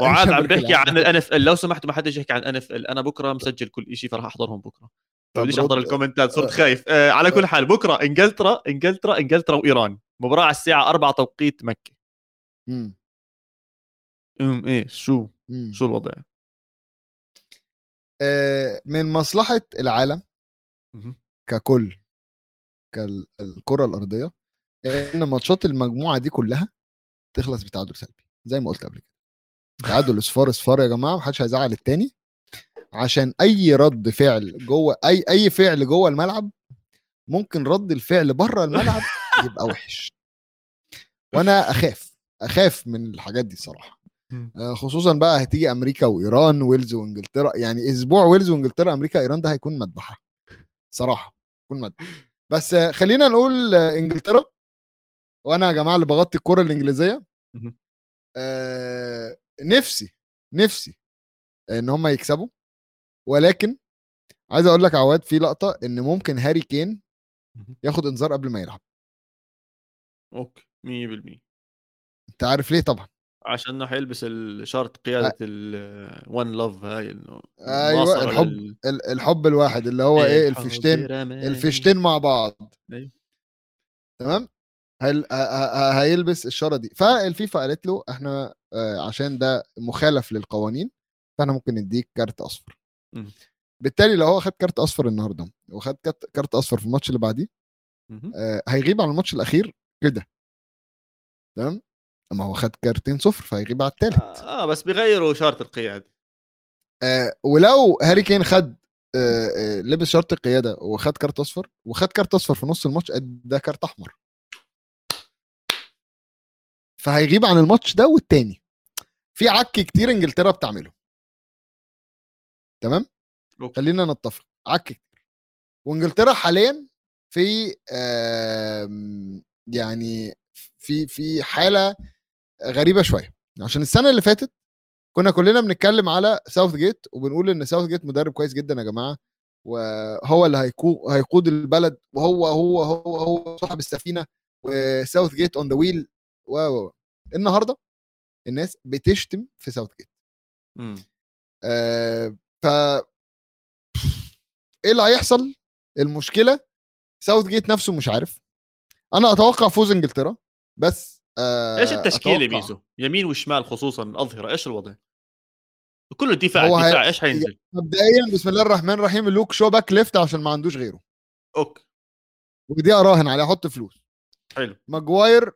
وعاد عم بحكي عن ال NFL لو سمحتوا ما حدش يحكي عن NFL أنا بكرة مسجل كل شيء فراح أحضرهم بكرة. بديش أحضر الكومنتات صرت آه. خايف. آه على كل حال بكرة إنجلترا إنجلترا إنجلترا وإيران. مباراة على الساعة 4 توقيت مكة. مم. أم إيه شو؟ مم. شو الوضع؟ من مصلحة العالم. ككل كالكرة الأرضية إن ماتشات المجموعة دي كلها تخلص بتعادل سلبي زي ما قلت قبل كده تعادل اصفار اصفار يا جماعة محدش هيزعل التاني عشان أي رد فعل جوه أي أي فعل جوه الملعب ممكن رد الفعل بره الملعب (laughs) يبقى وحش وأنا أخاف أخاف من الحاجات دي. آه، خصوصا بقى هتيجي أمريكا وإيران ويلز وإنجلترا. يعني أسبوع ويلز وإنجلترا أمريكا ايران ده هيكون مذبحة. صراحة هيكون مذبحة. بس آه، خلينا نقول آه، إنجلترا. وأنا يا جماعة اللي بغطي الكره الإنجليزية. آه نفسي نفسي إن هم يكسبوا. ولكن عايز أقول لك عواد في لقطة إن ممكن هاري كين. ياخد انذار قبل ما يلعب. okay 100% أنت عارف ليه طبعا؟ عشان حيلبس شارة القيادة ال One Love هاي إنه أيوه الحب لل- ال- الحب الواحد اللي هو إيه الحب الفيشتين رماني. الفيشتين مع بعض أيوة. تمام هل ه- هيلبس الشاره دي فالفيفا قالت له إحنا آه، عشان ده مخالف للقوانين فإحنا ممكن نديك كارت أصفر. بالتالي لو هو خد كارت أصفر النهارده وخد كارت- كارت أصفر في الماتش اللي بعديه. آه، هيغيب على الماتش الأخير كده تمام اما هو خد كارتين صفر فهيغيب على الثالث آه بس بيغيروا شارة القيادة. آه ولو هاري كين خد آه آه لبس شارة القيادة وخد كارت أصفر وخد كارت أصفر في نص الماتش ده كارت أحمر. فهيغيب عن الماتش ده والتاني. في عك كتير إنجلترا بتعمله. تمام؟ okay. خلينا نتفق. عك كتير. وإنجلترا حاليا في يعني في في حالة غريبة شوية. عشان السنة اللي فاتت كنا كلنا بنتكلم على ساوث جيت وبنقول إن ساوث جيت مدرب كويس جدا يا جماعة وهو اللي هيقود البلد وهو هو هو هو صاحب السفينة وساوث جيت on the wheel و النهارده الناس بتشتم في ساوث جيت. آه ف إيه اللي هيحصل؟ المشكلة ساوث جيت نفسه مش عارف. أنا أتوقع فوز إنجلترا بس آه، إيش التشكيله. ميزو يمين وشمال خصوصا الاظهره إيش الوضع؟ كله دفاع هو هي- الدفاع إيش حينزل؟ مبدئيا بسم الله الرحمن الرحيم لوك شو back left عشان ما عندوش غيره. okay ودي أراهن عليه أحط فلوس. حلو. ماجواير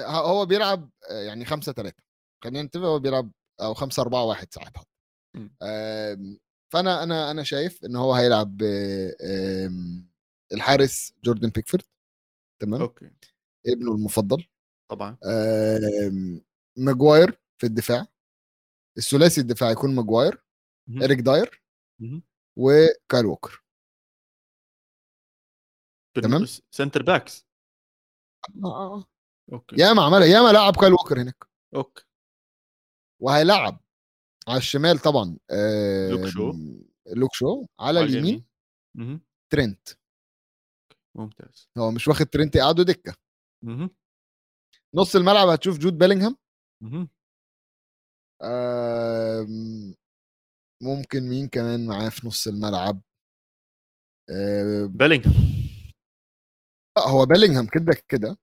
هو بيلعب آه، يعني 5 3 خلينا نتفق هو بيلعب أو 5 4 1 ساعات حتى. مم. آم، فأنا أنا أنا شايف إن هو هيلعب آم، الحارس جوردن بيكفورد. تمام؟ okay. ابنه المفضل. طبعا آم، ماجواير في الدفاع الثلاثي الدفاع يكون ماجواير. إريك داير. وكايل ووكر تمام. centre backs آه، آه. okay ياما عملها ياما لعب كايل ووكر هناك okay وهيلعب على الشمال طبعا آم، لوك شو. لوك شو على اليمين. ترنت ممتاز هو مش واخد ترنت يقعده دكة مهم. نص الملعب هتشوف جود بيلينغهام. ممكن مين كمان معاه في نص الملعب؟ بيلينغهام. لا هو بيلينغهام كده كده.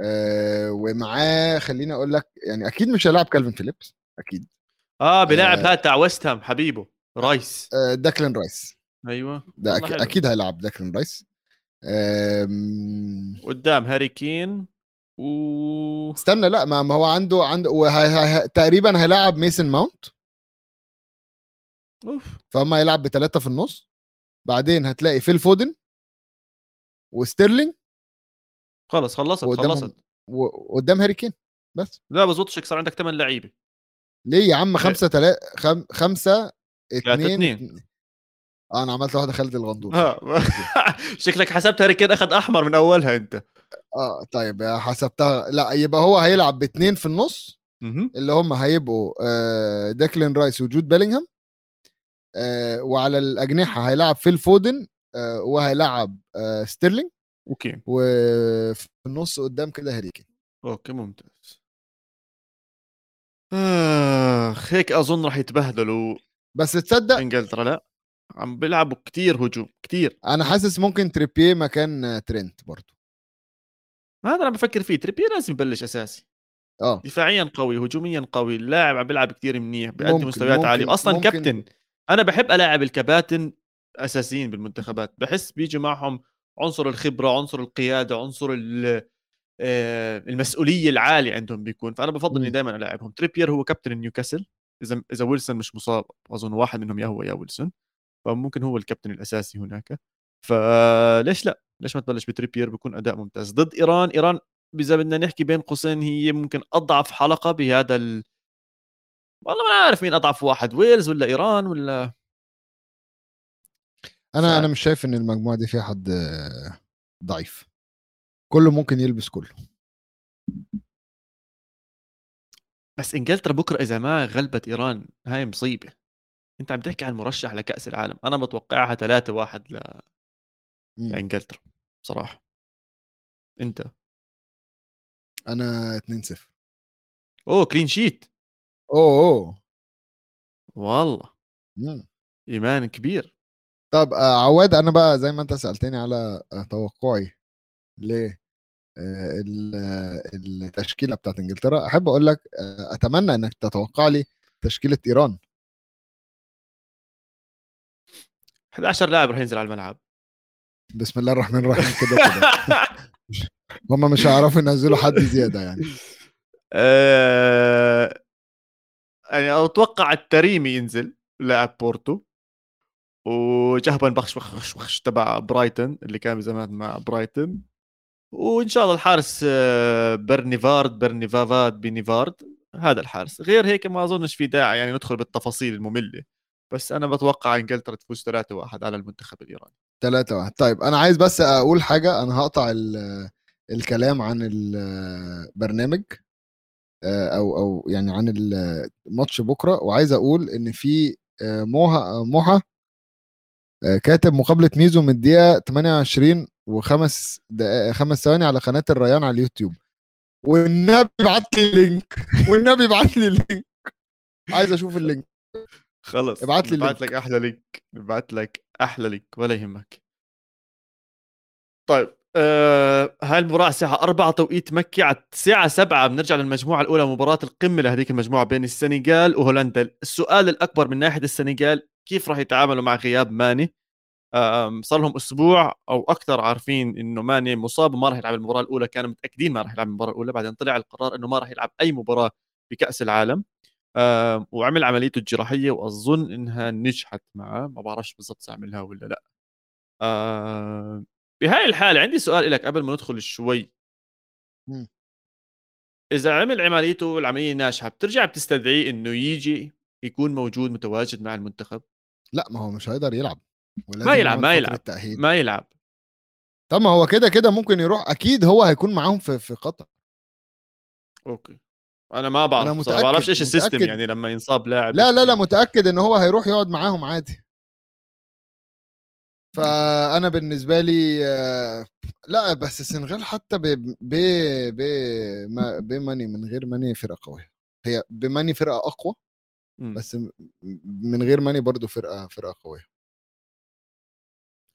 آه، ومعاه خليني أقول لك يعني أكيد مش هيلعب كالفين فيليبس أكيد. آه آه. هذا تاع ويست هام حبيبه رايس. آه، داكلين رايس. أيوه. ده أك... أكيد هيلعب داكلين رايس. قدام هاري كين. و استنى لا ما ما هو عنده عنده وهي... هي... تقريبا هيلعب ميسن ماونت. أوف. فهم هيلعب بثلاثه في النص. بعدين هتلاقي فيل فودن وستيرلينج. خلص خلصت خلصت. وقدام هاري كين بس. لا بزبطش صار عندك ثمان لعيبة. ليه يا عم؟ خمسة تلا خم... خمسة اتنين, اتنين. اتنين. آه أنا عملت واحدة خالد الغندور. ها (laughs) شكلك حسبت هاري كين أخذ أحمر من أولها أنت. آه طيب يا حسبتها. لا يبقى هو هيلعب باتنين في النص مهم. اللي هم هيبقوا آه داكلين رايس وجود بيلينغهام آه وعلى الأجنحة هيلعب فيل فودن آه وهيلعب آه ستيرلينج okay. وفي النص قدام كده هاري كين. okay ممتاز. آخ هيك أظن راح يتبهدلوا بس تصدق إنجلترا. لا عم بيلعبوا كتير هجوم كتير. أنا حاسس ممكن تريبير مكان آه، ترينت برضو. هذا أنا بفكر فيه. تريبير لازم يبلش أساسي. آه. دفاعيا قوي هجوميا قوي اللاعب عم بيلعب كتير منيح بيقدم مستويات ممكن- عاليه أصلا ممكن- كابتن أنا بحب ألاعب الكباتن أساسيين بالمنتخبات. بحس بيجي معهم عنصر الخبرة عنصر القيادة عنصر آه، المسؤولية العالية عندهم بيكون. فأنا بفضل إني. دائما العبهم تريبير هو كابتن نيوكاسل. إذا إذا ويلسون مش مصاب أظن واحد منهم يا هو يا ويلسون. فممكن هو الكابتن الأساسي هناك. فليش لا؟ ليش ما تبلش بتريبير بيكون أداء ممتاز؟ ضد إيران إيران إذا بدنا نحكي بين قوسين هي ممكن أضعف حلقة بهذا ال... والله ما عارف مين أضعف واحد ويلز ولا إيران ولا؟ أنا ف- أنا مش شايف إن المجموعة دي فيها حد ضعيف. كله ممكن يلبس كله. بس إنجلترا بكرة إذا ما غلبت إيران هاي مصيبة. أنت عم تحكي عن مرشح لكأس العالم. أنا متوقعها 3 1 ل... مم. لانجلترا صراحة أنت؟ أنا 2 0 أوه كلين شيت أوه أوه. والله. مم. إيمان كبير. طب آه، عواد أنا بقى زي ما أنت سألتني على آه، توقعي ل آه، ال- التشكيلة بتاعت إنجلترا أحب أقول لك أتمنى إنك تتوقع لي تشكيلة إيران. 11 لاعب راح ينزل على الملعب. بسم الله الرحمن الرحيم كده كده. (laughs) هم مش هيعرفوا ينزلوا حد زيادة يعني. آه، يعني أتوقع التريمي ينزل لاعب بورتو. وجهبن بخش بخش بخش تبع برايتون اللي كان زمان مع برايتون وإن شاء الله الحارس آه، برنيفارد برنيفافاد بنيفارد هذا الحارس. غير هيك ما أظنش في داعي يعني ندخل بالتفاصيل المملة. بس أنا بتوقع إنجلترا تفوز 3-1 على المنتخب الإيراني. 3 1 طيب أنا عايز بس أقول حاجة. أنا هقطع ال- الكلام عن البرنامج آه، أو أو يعني عن الماتش بكرة. وعايز أقول إن في آه، موها موحى آه، كاتب مقابلة ميزو من الدقيقة 28 وخمس دقائق خمس ثواني على قناة الريان على اليوتيوب. والنبي ابعت لي ال link والنبي ابعت لي ال link عايز أشوف (laughs) ال link. خلص ابعت لي link. لك أحلى link نبعت لك أحلى link ولا يهمك. طيب آه هاي المباراة الساعة 4 توقيت مكة على الساعة 7 بنرجع للمجموعة الأولى مباراة القمة لهذيك المجموعة بين السنغال وهولندا. السؤال الأكبر من ناحية السنغال كيف راح يتعاملوا مع غياب ماني؟ صار لهم أسبوع أو أكثر عارفين إنه ماني مصاب وما راح يلعب المباراة الأولى كانوا متأكدين ما راح يلعب المباراة الأولى. بعدين طلع القرار إنه ما راح يلعب أي مباراة بكأس العالم. وعمل عمليته الجراحية وأظن إنها نجحت معه ما بعرفش بالضبط سأعملها ولا لأ. آه بهاي الحالة عندي سؤال لك قبل ما ندخل شوي. إذا عمل عمليته العملية ناجحة بترجع بتستدعيه إنه يجي يكون موجود متواجد مع المنتخب؟ لأ ما هو مش هيقدر يلعب. ما يلعب ما يلعب تأهيل. ما يلعب. طب ما هو كده كده ممكن يروح أكيد هو هيكون معاهم في في قطر. okay. أنا ما بعرف أنا بصراحة، ما بعرفش إيش متأكد- ال system متأكد. يعني لما ينصاب لاعب لا لا لا. متأكد إن هو هيروح يقعد معاهم عادي فأنا بالنسبة لي آه، لا بس السنغال حتى ب ب ب ما- بماني من غير ماني فرقة قوية هي بماني فرقة أقوى. بس من غير ماني برضو فرقة فرقة قوية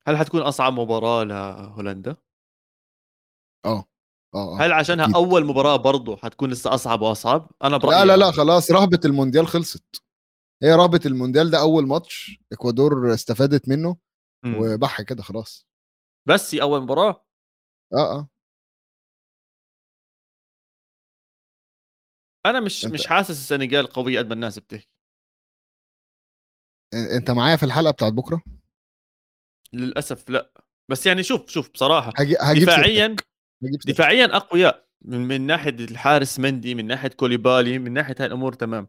هل حتكون أصعب مباراة لهولندا؟ آه آه آه، هل عشانها أكيد. أول مباراة برضه حتكون لسه أصعب وأصعب؟ أنا برأيي لا لا لا آه. خلاص رهبة المونديال خلصت هي رهبة المونديال ده أول ماتش إكوادور استفادت منه. وبح كده خلاص بس هي أول مباراة آه آه أنا مش أنت- مش حاسس السنغال قوية قد ما الناس بتحكي أنت معايا في الحلقة بتاعت بكرة للأسف لا بس يعني شوف شوف بصراحة هجي هجيب دفاعيا سيرتك. دفاعيا أقوياء. من, من ناحية الحارس مندي من ناحية كوليبالي من ناحية هاي الأمور تمام.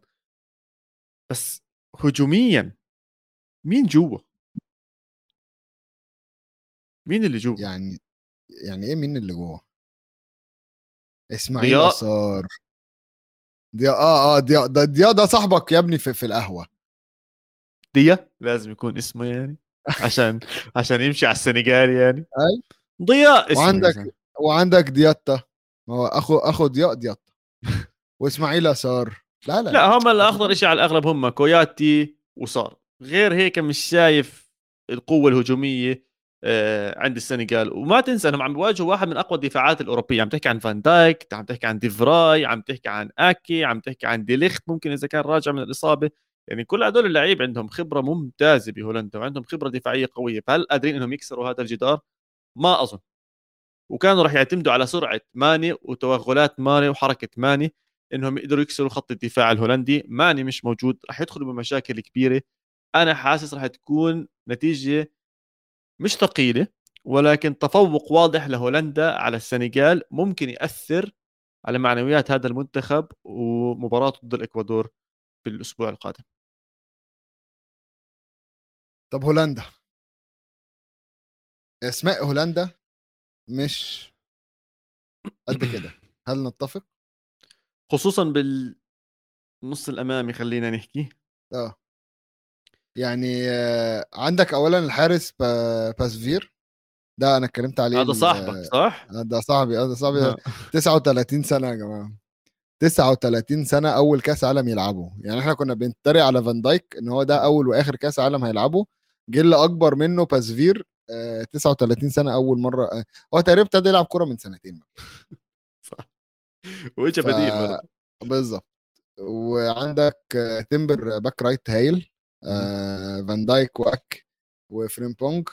بس هجوميا مين جوا؟ مين اللي جوا؟ يعني يعني إيه مين اللي جوه إسماعيل. اثار ضياء آه آه ضياء ده ضياء ده صاحبك يا ابني في, في القهوة. ديا لازم يكون اسمه يعني عشان عشان يمشي على السنغال يعني. (laughs) أي. ديا اسمه. وعندك-. وعندك دياتا. ما هو اخو أخو ديا دياتا. (laughs) وإسماعيلا سار لا لا. لا هم الأخطر شيء على الأغلب؟ هم كوياتي وسار. غير هيك مش شايف القوة الهجومية آه، عند السنغال. وما تنسى إنهم عم بيواجهوا واحد من أقوى الدفاعات الأوروبية. عم تحكي عن فان دايك عم تحكي عن ديفراي عم تحكي عن أكي عم تحكي عن ديليخت ممكن إذا كان راجع من الإصابة. يعني كل هدول اللعيب عندهم خبرة ممتازة بهولندا وعندهم خبرة دفاعية قوية. فهل قادرين إنهم يكسروا هذا الجدار؟ ما أظن. وكانوا راح يعتمدوا على سرعة ماني وتوغلات ماني وحركة ماني إنهم يقدروا يكسروا خط الدفاع الهولندي. ماني مش موجود راح يدخلوا بمشاكل كبيرة. أنا حاسس راح تكون نتيجة مش ثقيلة ولكن تفوق واضح لهولندا على السنغال. ممكن يأثر على معنويات هذا المنتخب ومباراته ضد الإكوادور في الأسبوع القادم. طب هولندا. أسماء هولندا مش قد كده. هل نتفق؟ خصوصا بالنص الأمامي خلينا نحكي. آه. يعني آه، عندك اولا الحارس با- باسفير. ده أنا اتكلمت عليه هذا ال- صاحبك صح؟ آه، ده صاحبي ده صاحبي. آه. 39 سنة يا جماعة. 39 سنة أول كأس عالم يلعبه. يعني إحنا كنا بنتريق على فان دايك إن هو ده أول وآخر كأس عالم هيلعبه. جه اللي أكبر منه باسفير آه، 39 سنة أول مرة آه، هو تقريبا ابتدى يلعب كورة من سنتين واجا (laughs) ف- بديل. بالظبط. وعندك آه، تيمبر back right هايل آه، فان دايك وأكي وفريمبونج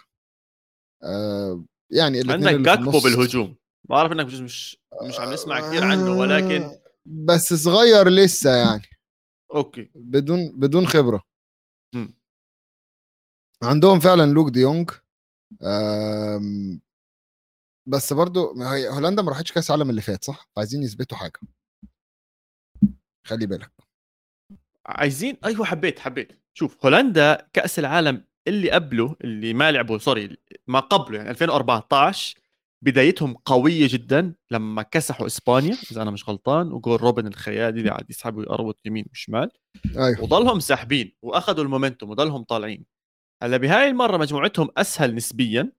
آه، يعني عندك جاكبو بالهجوم. بعرف إنك مش مش مش عم نسمع كثير عنه ولكن آه، بس صغير لسه يعني. okay. بدون بدون خبرة. مم. عندهم فعلا لوك دي يونج آم، بس برضو هولندا ما راحتش كاس العالم اللي فات صح؟ عايزين يثبتوا حاجة. خلي بالك. عايزين أيوه حبيت حبيت. شوف هولندا كأس العالم اللي قبله اللي ما لعبوا sorry ما قبله يعني 2014 بدايتهم قوية جدا لما كسحوا إسبانيا إذا أنا مش غلطان وجول روبن الخيالي اللي قاعد يسحب ويقربط يمين وشمال. أيوه. وضلهم ساحبين وأخذوا ال momentum وضلهم طالعين. هلا بهاي المرة مجموعتهم أسهل نسبيا.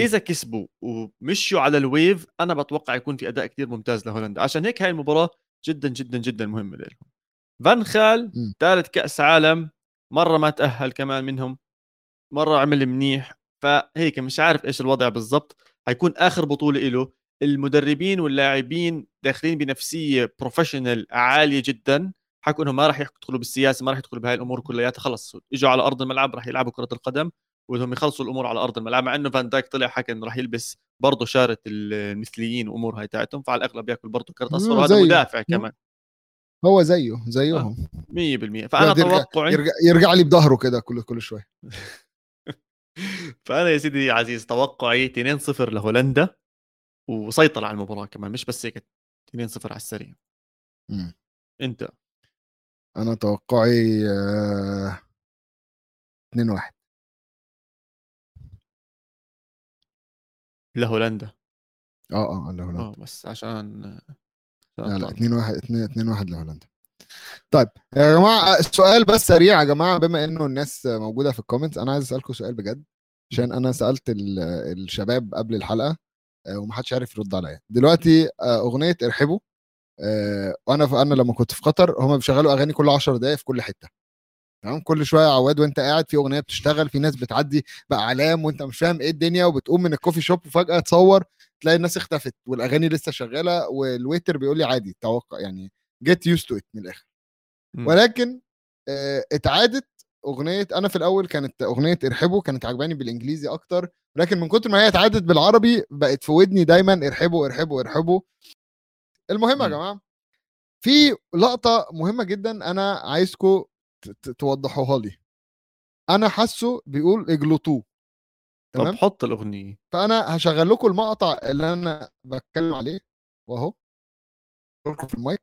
إذا كسبوا ومشوا على ال wave أنا بتوقع يكون في أداء كتير ممتاز لهولندا. عشان هيك هاي المباراة جدا جدا جدا مهمة لهم. فان خال. ثالث كأس عالم مرة ما تأهل كمان منهم مرة عمل منيح. فهيك مش عارف إيش الوضع بالضبط. حيكون آخر بطولة له المدربين واللاعبين داخلين بنفسية professional عالية جدا. حكوا إنهم ما راح يدخلوا بالسياسة ما راح يدخلوا بهاي الأمور كلياتها خلص إجوا على أرض الملعب راح يلعبوا كرة القدم وبدهم يخلصوا الأمور على أرض الملعب مع إنه فان دايك طلع حكى إنه راح يلبس برضه شارة المثليين وأمور هاي تاعتهم فعلى الأغلب ياكل برضه كرت أصفر وهذا. مدافع كمان. هو زيه زيهم. 100% فأنا يرجع, توقعي يرجع, يرجع لي بظهره كده كل كل شوية (laughs) فأنا يا سيدي عزيز توقعي 2-0 لهولندا وسيطر على المباراة كمان مش بس هيك 2-0 على السريع. أنت؟ أنا توقعي آه... 2 1 لهولندا آه آه لهولندا آه بس عشان لا لا 2 1 2 2 1 لهولندا. طيب يا جماعة السؤال بس سريع يا جماعة بما إنه الناس موجودة في الكومنتس أنا عايز أسألكم سؤال بجد عشان أنا سألت ال- الشباب قبل الحلقة آه، ومحدش عارف يرد عليا. دلوقتي آه، أغنية ارحبوا. آه، وأنا أنا لما كنت في قطر هم بيشغلوا أغاني كل 10 دقائق في كل حتة. تمام؟ كل شوية عواد وأنت قاعد في أغنية بتشتغل في ناس بتعدي بأعلام وأنت مش فاهم إيه الدنيا وبتقوم من ال coffee shop وفجأة تصور تلاقي الناس اختفت والأغاني لسه شغالة وال waiter بيقول لي عادي توقع يعني get used to it من الآخر. مم. ولكن آه، اتعادت أغنية أنا في الأول كانت أغنية ارحبوا كانت عجباني بالإنجليزي أكتر لكن من كتر ما هي اتعادت بالعربي بقت في ودني دايما ارحبوا ارحبوا ارحبوا المهم يا مم. جماعة في لقطة مهمة جدا أنا عايزكم توضحوها لي. أنا حاسه بيقول اجلطوه. طب حط الأغنية. فأنا هشغل لكم المقطع اللي أنا بتكلم عليه وأهو. في المايك.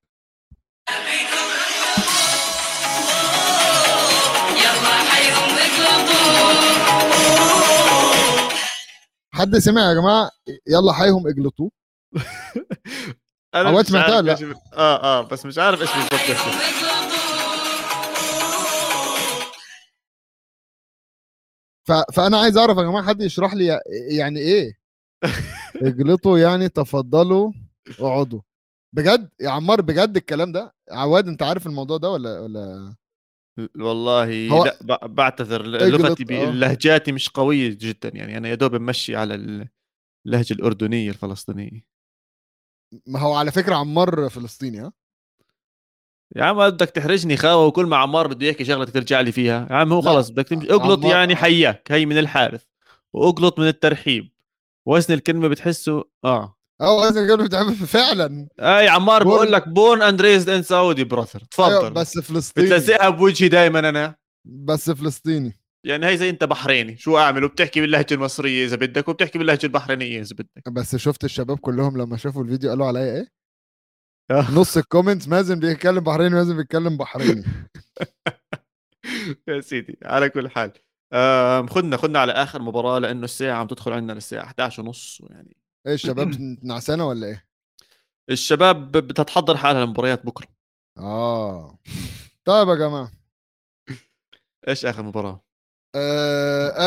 حد سمع يا جماعة؟ يلا حيهم اجلطوه. (laughs) إيش ب- آه آه بس مش عارف إيش بالضبط. ف... فأنا عايز أعرف يا جماعة حد يشرح لي يعني إيه؟ (laughs) اجلطوا يعني تفضلوا اقعدوا. بجد؟ يا عمار بجد الكلام ده؟ عواد أنت عارف الموضوع ده ولا ولا؟ والله هو- لا ب- بعتذر لغتي ب- آه. لهجاتي مش قوية جدا يعني أنا يا دوب ممشي على اللهجة الأردنية الفلسطينية. ما هو على فكرة عمار فلسطيني ها؟ يا عم بدك تحرجني خاوة وكل ما عمار بده يحكي شغلة ترجع لي فيها. يا عم هو خلص بدك تمشي. اقلط عمار- يعني حياك هي من الحارث واقلط من الترحيب. وزن الكلمة بتحسه آه. آه لازم كانوا بتعمل فعلا. أي عمار born- بقول لك born and raised in Saudi brother أيوة تفضل. بس فلسطيني. بتلزقها بوجهي دائما أنا. بس فلسطيني. يعني هي زي انت بحريني. شو اعمل؟ وبتحكي باللهجة المصرية إذا بدك وبتحكي باللهجة البحرينية إذا بدك. بس شفت الشباب كلهم لما شافوا الفيديو قالوا عليا إيه؟ آه. نص الكومنتس مازن بيتكلم بحريني مازن بيتكلم بحريني. (laughs) يا سيدي على كل حال. خدنا خدنا على آخر مباراة لأنه الساعة عم تدخل عندنا للساعة 11 ونص يعني. إيه الشباب (clears throat) نعسانه ولا إيه؟ الشباب بدها تحضر حالها لمباريات بكرة. آه. طيب يا جماعة. (laughs) إيش آخر مباراة؟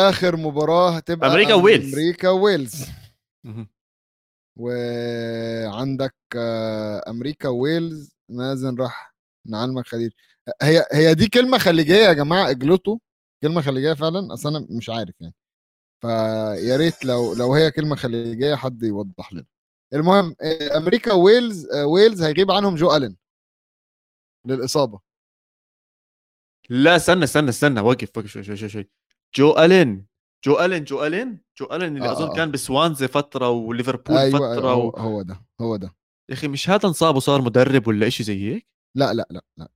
آخر مباراة هتبقى أمريكا وويلز. أمريكا ويلز (laughs) مهم. وعندك آه أمريكا ويلز مازن راح نعلمك خليل هي هي دي كلمة خليجية يا جماعة اقلطوا. كلمة خليجية فعلا أصل أنا مش عارف يعني. فيا ريت لو لو هي كلمة خليجية حد يوضح لنا. المهم آه، أمريكا ويلز آه، ويلز هيغيب عنهم جو الين للإصابة. لا استنى استنى استنى. وقف وقف شوي شوي شوي, شوي. جو ألين جو ألين جو ألين جو ألين اللي آه، أظن آه. كان بسوانزي فترة وليفربول أيوه فترة أيوة هو, و... هو ده هو ده. يا أخي مش هذا انصاب وصار مدرب ولا إشي زي هيك؟ لا لا لا لا.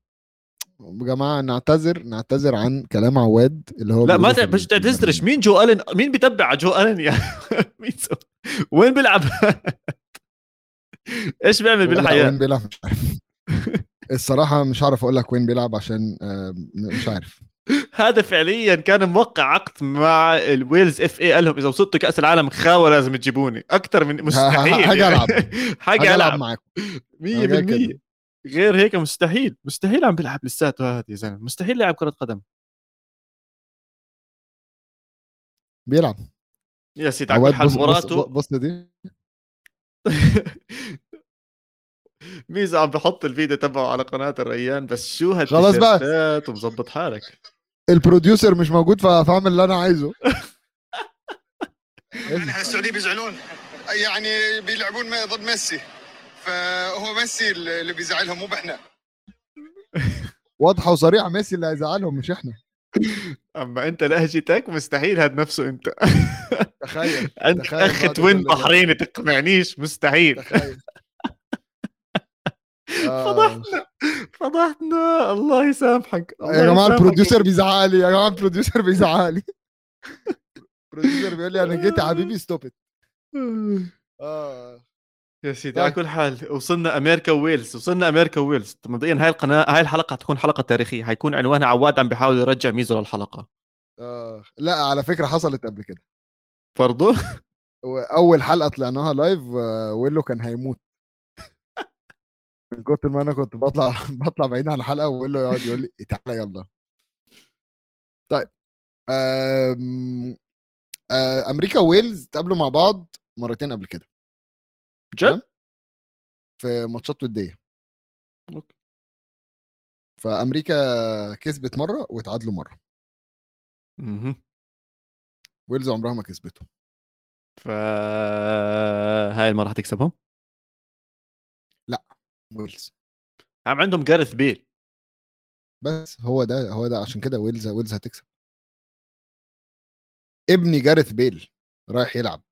يا جماعة نعتذر نعتذر عن كلام عواد اللي هو لا ما مش تعتذرش مين جو ألين؟ مين بيتبع على جو ألين يا (laughs) مين سو... وين بيلعب؟ (laughs) إيش بيعمل بالحياة؟ وين بيلعب؟ مش (laughs) عارف الصراحة مش عارف أقول لك وين بيلعب عشان آه، مش عارف. (laughs) هذا فعليا كان موقع عقد مع ال Wales FA قال لهم. إذا وصلتوا كأس العالم خاوة لازم تجيبوني. أكثر من (laughs) مستحيل حاجة يعني. ألعب. (laughs) معاكم 100% غير هيك مستحيل. مستحيل عم بيلعب لساته هذا يا زلمة. مستحيل يلعب كرة قدم. بيلعب. يا سيدي على كل حال بص بص, دي. ميزو عم بحط الفيديو تبعه على قناة الريان. بس شو. هالتيشيرتات ومظبط حالك. ال producer مش موجود فاعمل اللي أنا عايزه. أهل السعودية بيزعلون. يعني بيلعبون ضد ميسي. فهو ميسي اللي بيزعلهم مو إحنا واضحة وصريحة ميسي اللي هيزعلهم مش إحنا. أما أنت لهجتك مستحيل هذا نفسه أنت. تخيل (laughs) أنت اخ twin. بحريني تقنعنيش مستحيل. تخيل. آه. فضحنا. فضحنا. الله يسامحك. الله يا جماعة يسامحك. ال producer بيزعق لي يا جماعة ال producer بيزعق لي ال producer بيقول لي أنا جيت يا حبيبي stop it آه. يا سيدي طيب. على كل حال وصلنا أمريكا وويلز. وصلنا أمريكا وويلز. مبدئيا هاي القناة هاي الحلقة حتكون حلقة تاريخية. حيكون عنوانها عواد عم بيحاول يرجع ميزو للحلقة. آه. لا على فكرة حصلت قبل كده. برضو؟ واول حلقة طلعناها live آه، ويلو كان هيموت. من كتر ما أنا كنت بطلع (laughs) بطلع بعيد عن الحلقة ويلو يقعد يقول لي تعالى يلا. طيب آم، آه، أمريكا وويلز تقابلوا مع بعض مرتين قبل كده. جد في ماتشات ودية. okay. فأمريكا كسبت مرة واتعادلوا مرة. مهم. ويلز عمرها ما كسبتهم فهاي المرة حتكسبهم ويلز. عم عندهم جارث بيل بس هو ده هو ده عشان كده ويلز ويلز هتكسب. ابني جارث بيل رايح يلعب.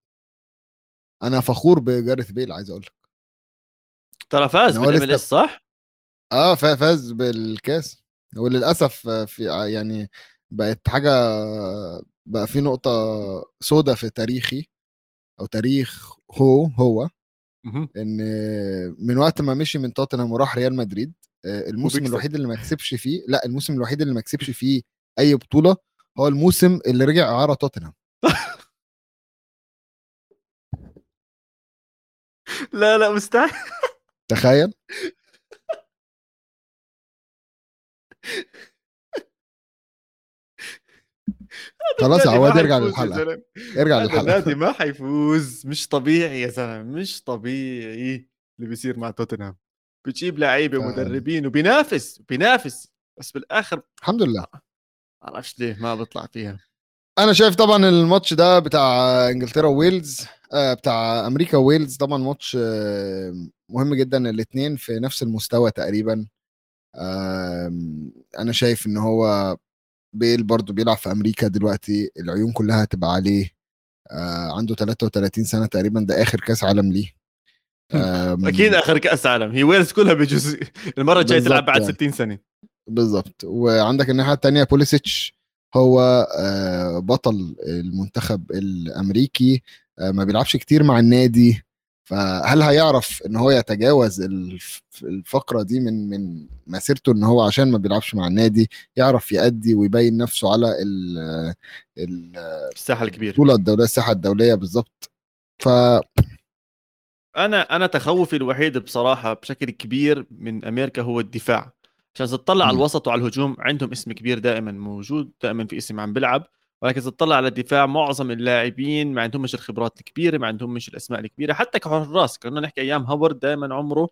أنا فخور بجارث بيل عايز أقول لك. ترى فاز بالام صح؟ آه فا- فاز بالكاس. وللأسف آه، في آه، يعني بقت حاجة بقى في نقطة سودة في تاريخي أو تاريخ هو هو. إن من وقت ما مشي من توتنهام وراح ريال مدريد آه، الموسم. الوحيد اللي ما كسبش فيه لا الموسم الوحيد اللي ما كسبش فيه أي بطولة هو الموسم اللي رجع اعاره توتنهام. (laughs) لا لا مستحيل. تخيل. (laughs) خلاص يا عواد ارجع للحلقة. ارجع للحلقة. النادي ما حيفوز. مش طبيعي يا زلمة مش طبيعي اللي بيصير مع توتنهام. بتجيب لعيبة ومدربين وبينافس بينافس. بس بالآخر الحمد لله. ما أعرفش ليه ما بيطلع فيها. أنا شايف طبعا الماتش ده بتاع إنجلترا وويلز آه، بتاع أمريكا وويلز طبعا ماتش آه، مهم جدا الاثنين في نفس المستوى تقريبا. أنا شايف إن هو بيل برضو بيلعب في أمريكا دلوقتي العيون كلها هتبقى عليه. آه، عنده 33 سنة تقريبا ده آخر كأس عالم ليه. (laughs) أكيد آخر كأس عالم. هي ويلز كلها بجزء (laughs) المرة الجاية تلعب بعد يعني. 60 سنة. بالظبط. وعندك الناحية الثانية بوليسيتش هو آه، بطل المنتخب الأمريكي. آه، ما بيلعبش كتير مع النادي. فهل هيعرف إن هو يتجاوز الف- الفقرة دي من من مسيرته إن هو عشان ما بيلعبش مع النادي يعرف يأدي ويبين نفسه على ال- ال- الساحة الكبير البطولة الدولية الساحة الدولية بالظبط. ف أنا أنا تخوفي الوحيد بصراحة بشكل كبير من أمريكا هو الدفاع. عشان تطلع على. الوسط وعلى الهجوم عندهم اسم كبير دائما موجود دائما في اسم عم بيلعب. ولكن تطلع على الدفاع معظم اللاعبين ما عندهمش الخبرات الكبيرة ما عندهمش الأسماء الكبيرة حتى كحراس كنا نحكي أيام هاورد دائما عمره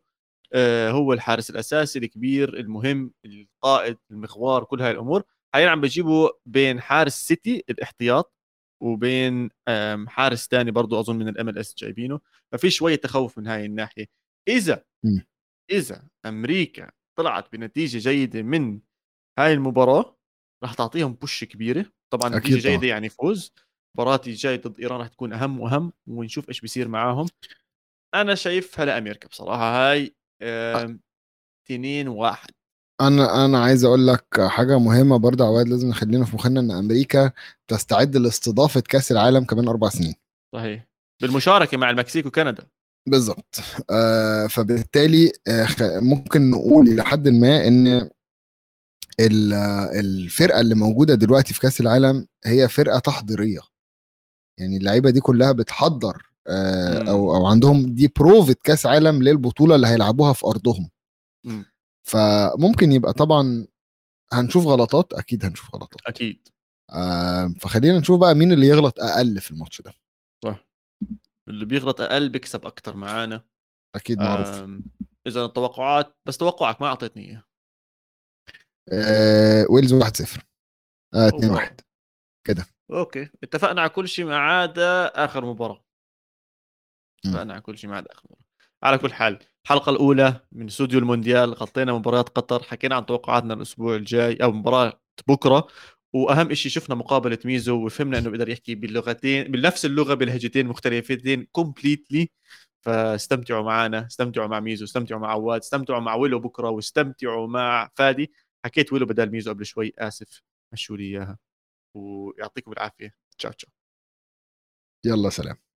آه، هو الحارس الأساسي الكبير المهم القائد المغوار كل هاي الأمور. حاليا عم بجيبوا بين حارس سيتي الإحتياط وبين حارس تاني برضو أظن من ال MLS جايبينه. ففي شوية تخوف من هاي الناحية. إذا. إذا أمريكا طلعت بنتيجة جيدة من هاي المباراة راح تعطيهم بوش كبيرة. طبعا نتيجه. جيده يعني فوز. مباراه الجاي ضد إيران راح تكون أهم وأهم ونشوف إيش بيصير معاهم. أنا شايفها لامريكا بصراحة. هاي آم، تنين واحد. أنا أنا عايز أقول لك حاجة مهمة برضه عواد لازم نخلينا في مخنا إن أمريكا تستعد لاستضافة كأس العالم كمان أربع سنين. صحيح. بالمشاركة مع المكسيك وكندا. بالظبط آه فبالتالي آه ممكن نقول إلى حد ما إن الفرقة اللي موجودة دلوقتي في كأس العالم هي فرقة تحضيرية. يعني اللعيبة دي كلها بتحضر آه. أو أو عندهم دي بروفة كأس عالم للبطولة اللي هيلعبوها في أرضهم. مم. فممكن يبقى طبعا هنشوف غلطات أكيد هنشوف غلطات. أكيد. آه فخلينا نشوف بقى مين اللي يغلط أقل في الماتش ده. صح. اللي بيغلط أقل بيكسب أكثر معانا. أكيد معروف. آم، إذا التوقعات بس توقعك ما أعطيتني اياه آه ويلز 1-0 آه 2-1 أوه. okay. اتفقنا على كل شيء ما عدا آخر مباراة. اتفقنا على كل شيء ما عدا آخر مره على كل حال الحلقة الأولى من استوديو المونديال غطينا مباريات قطر حكينا عن توقعاتنا الأسبوع الجاي أو مباراة بكرة. وأهم شيء شفنا مقابلة ميزو وفهمنا إنه بيقدر يحكي باللغتين بنفس اللغة بلهجتين مختلفتين completely فاستمتعوا معنا استمتعوا مع ميزو استمتعوا مع عواد استمتعوا مع ويلو بكرة واستمتعوا مع فادي. حكيت ويلو بدل ميزو قبل شوي آسف مشوا لي إياها. ويعطيكم العافية. تشاو تشاو. يلا سلام.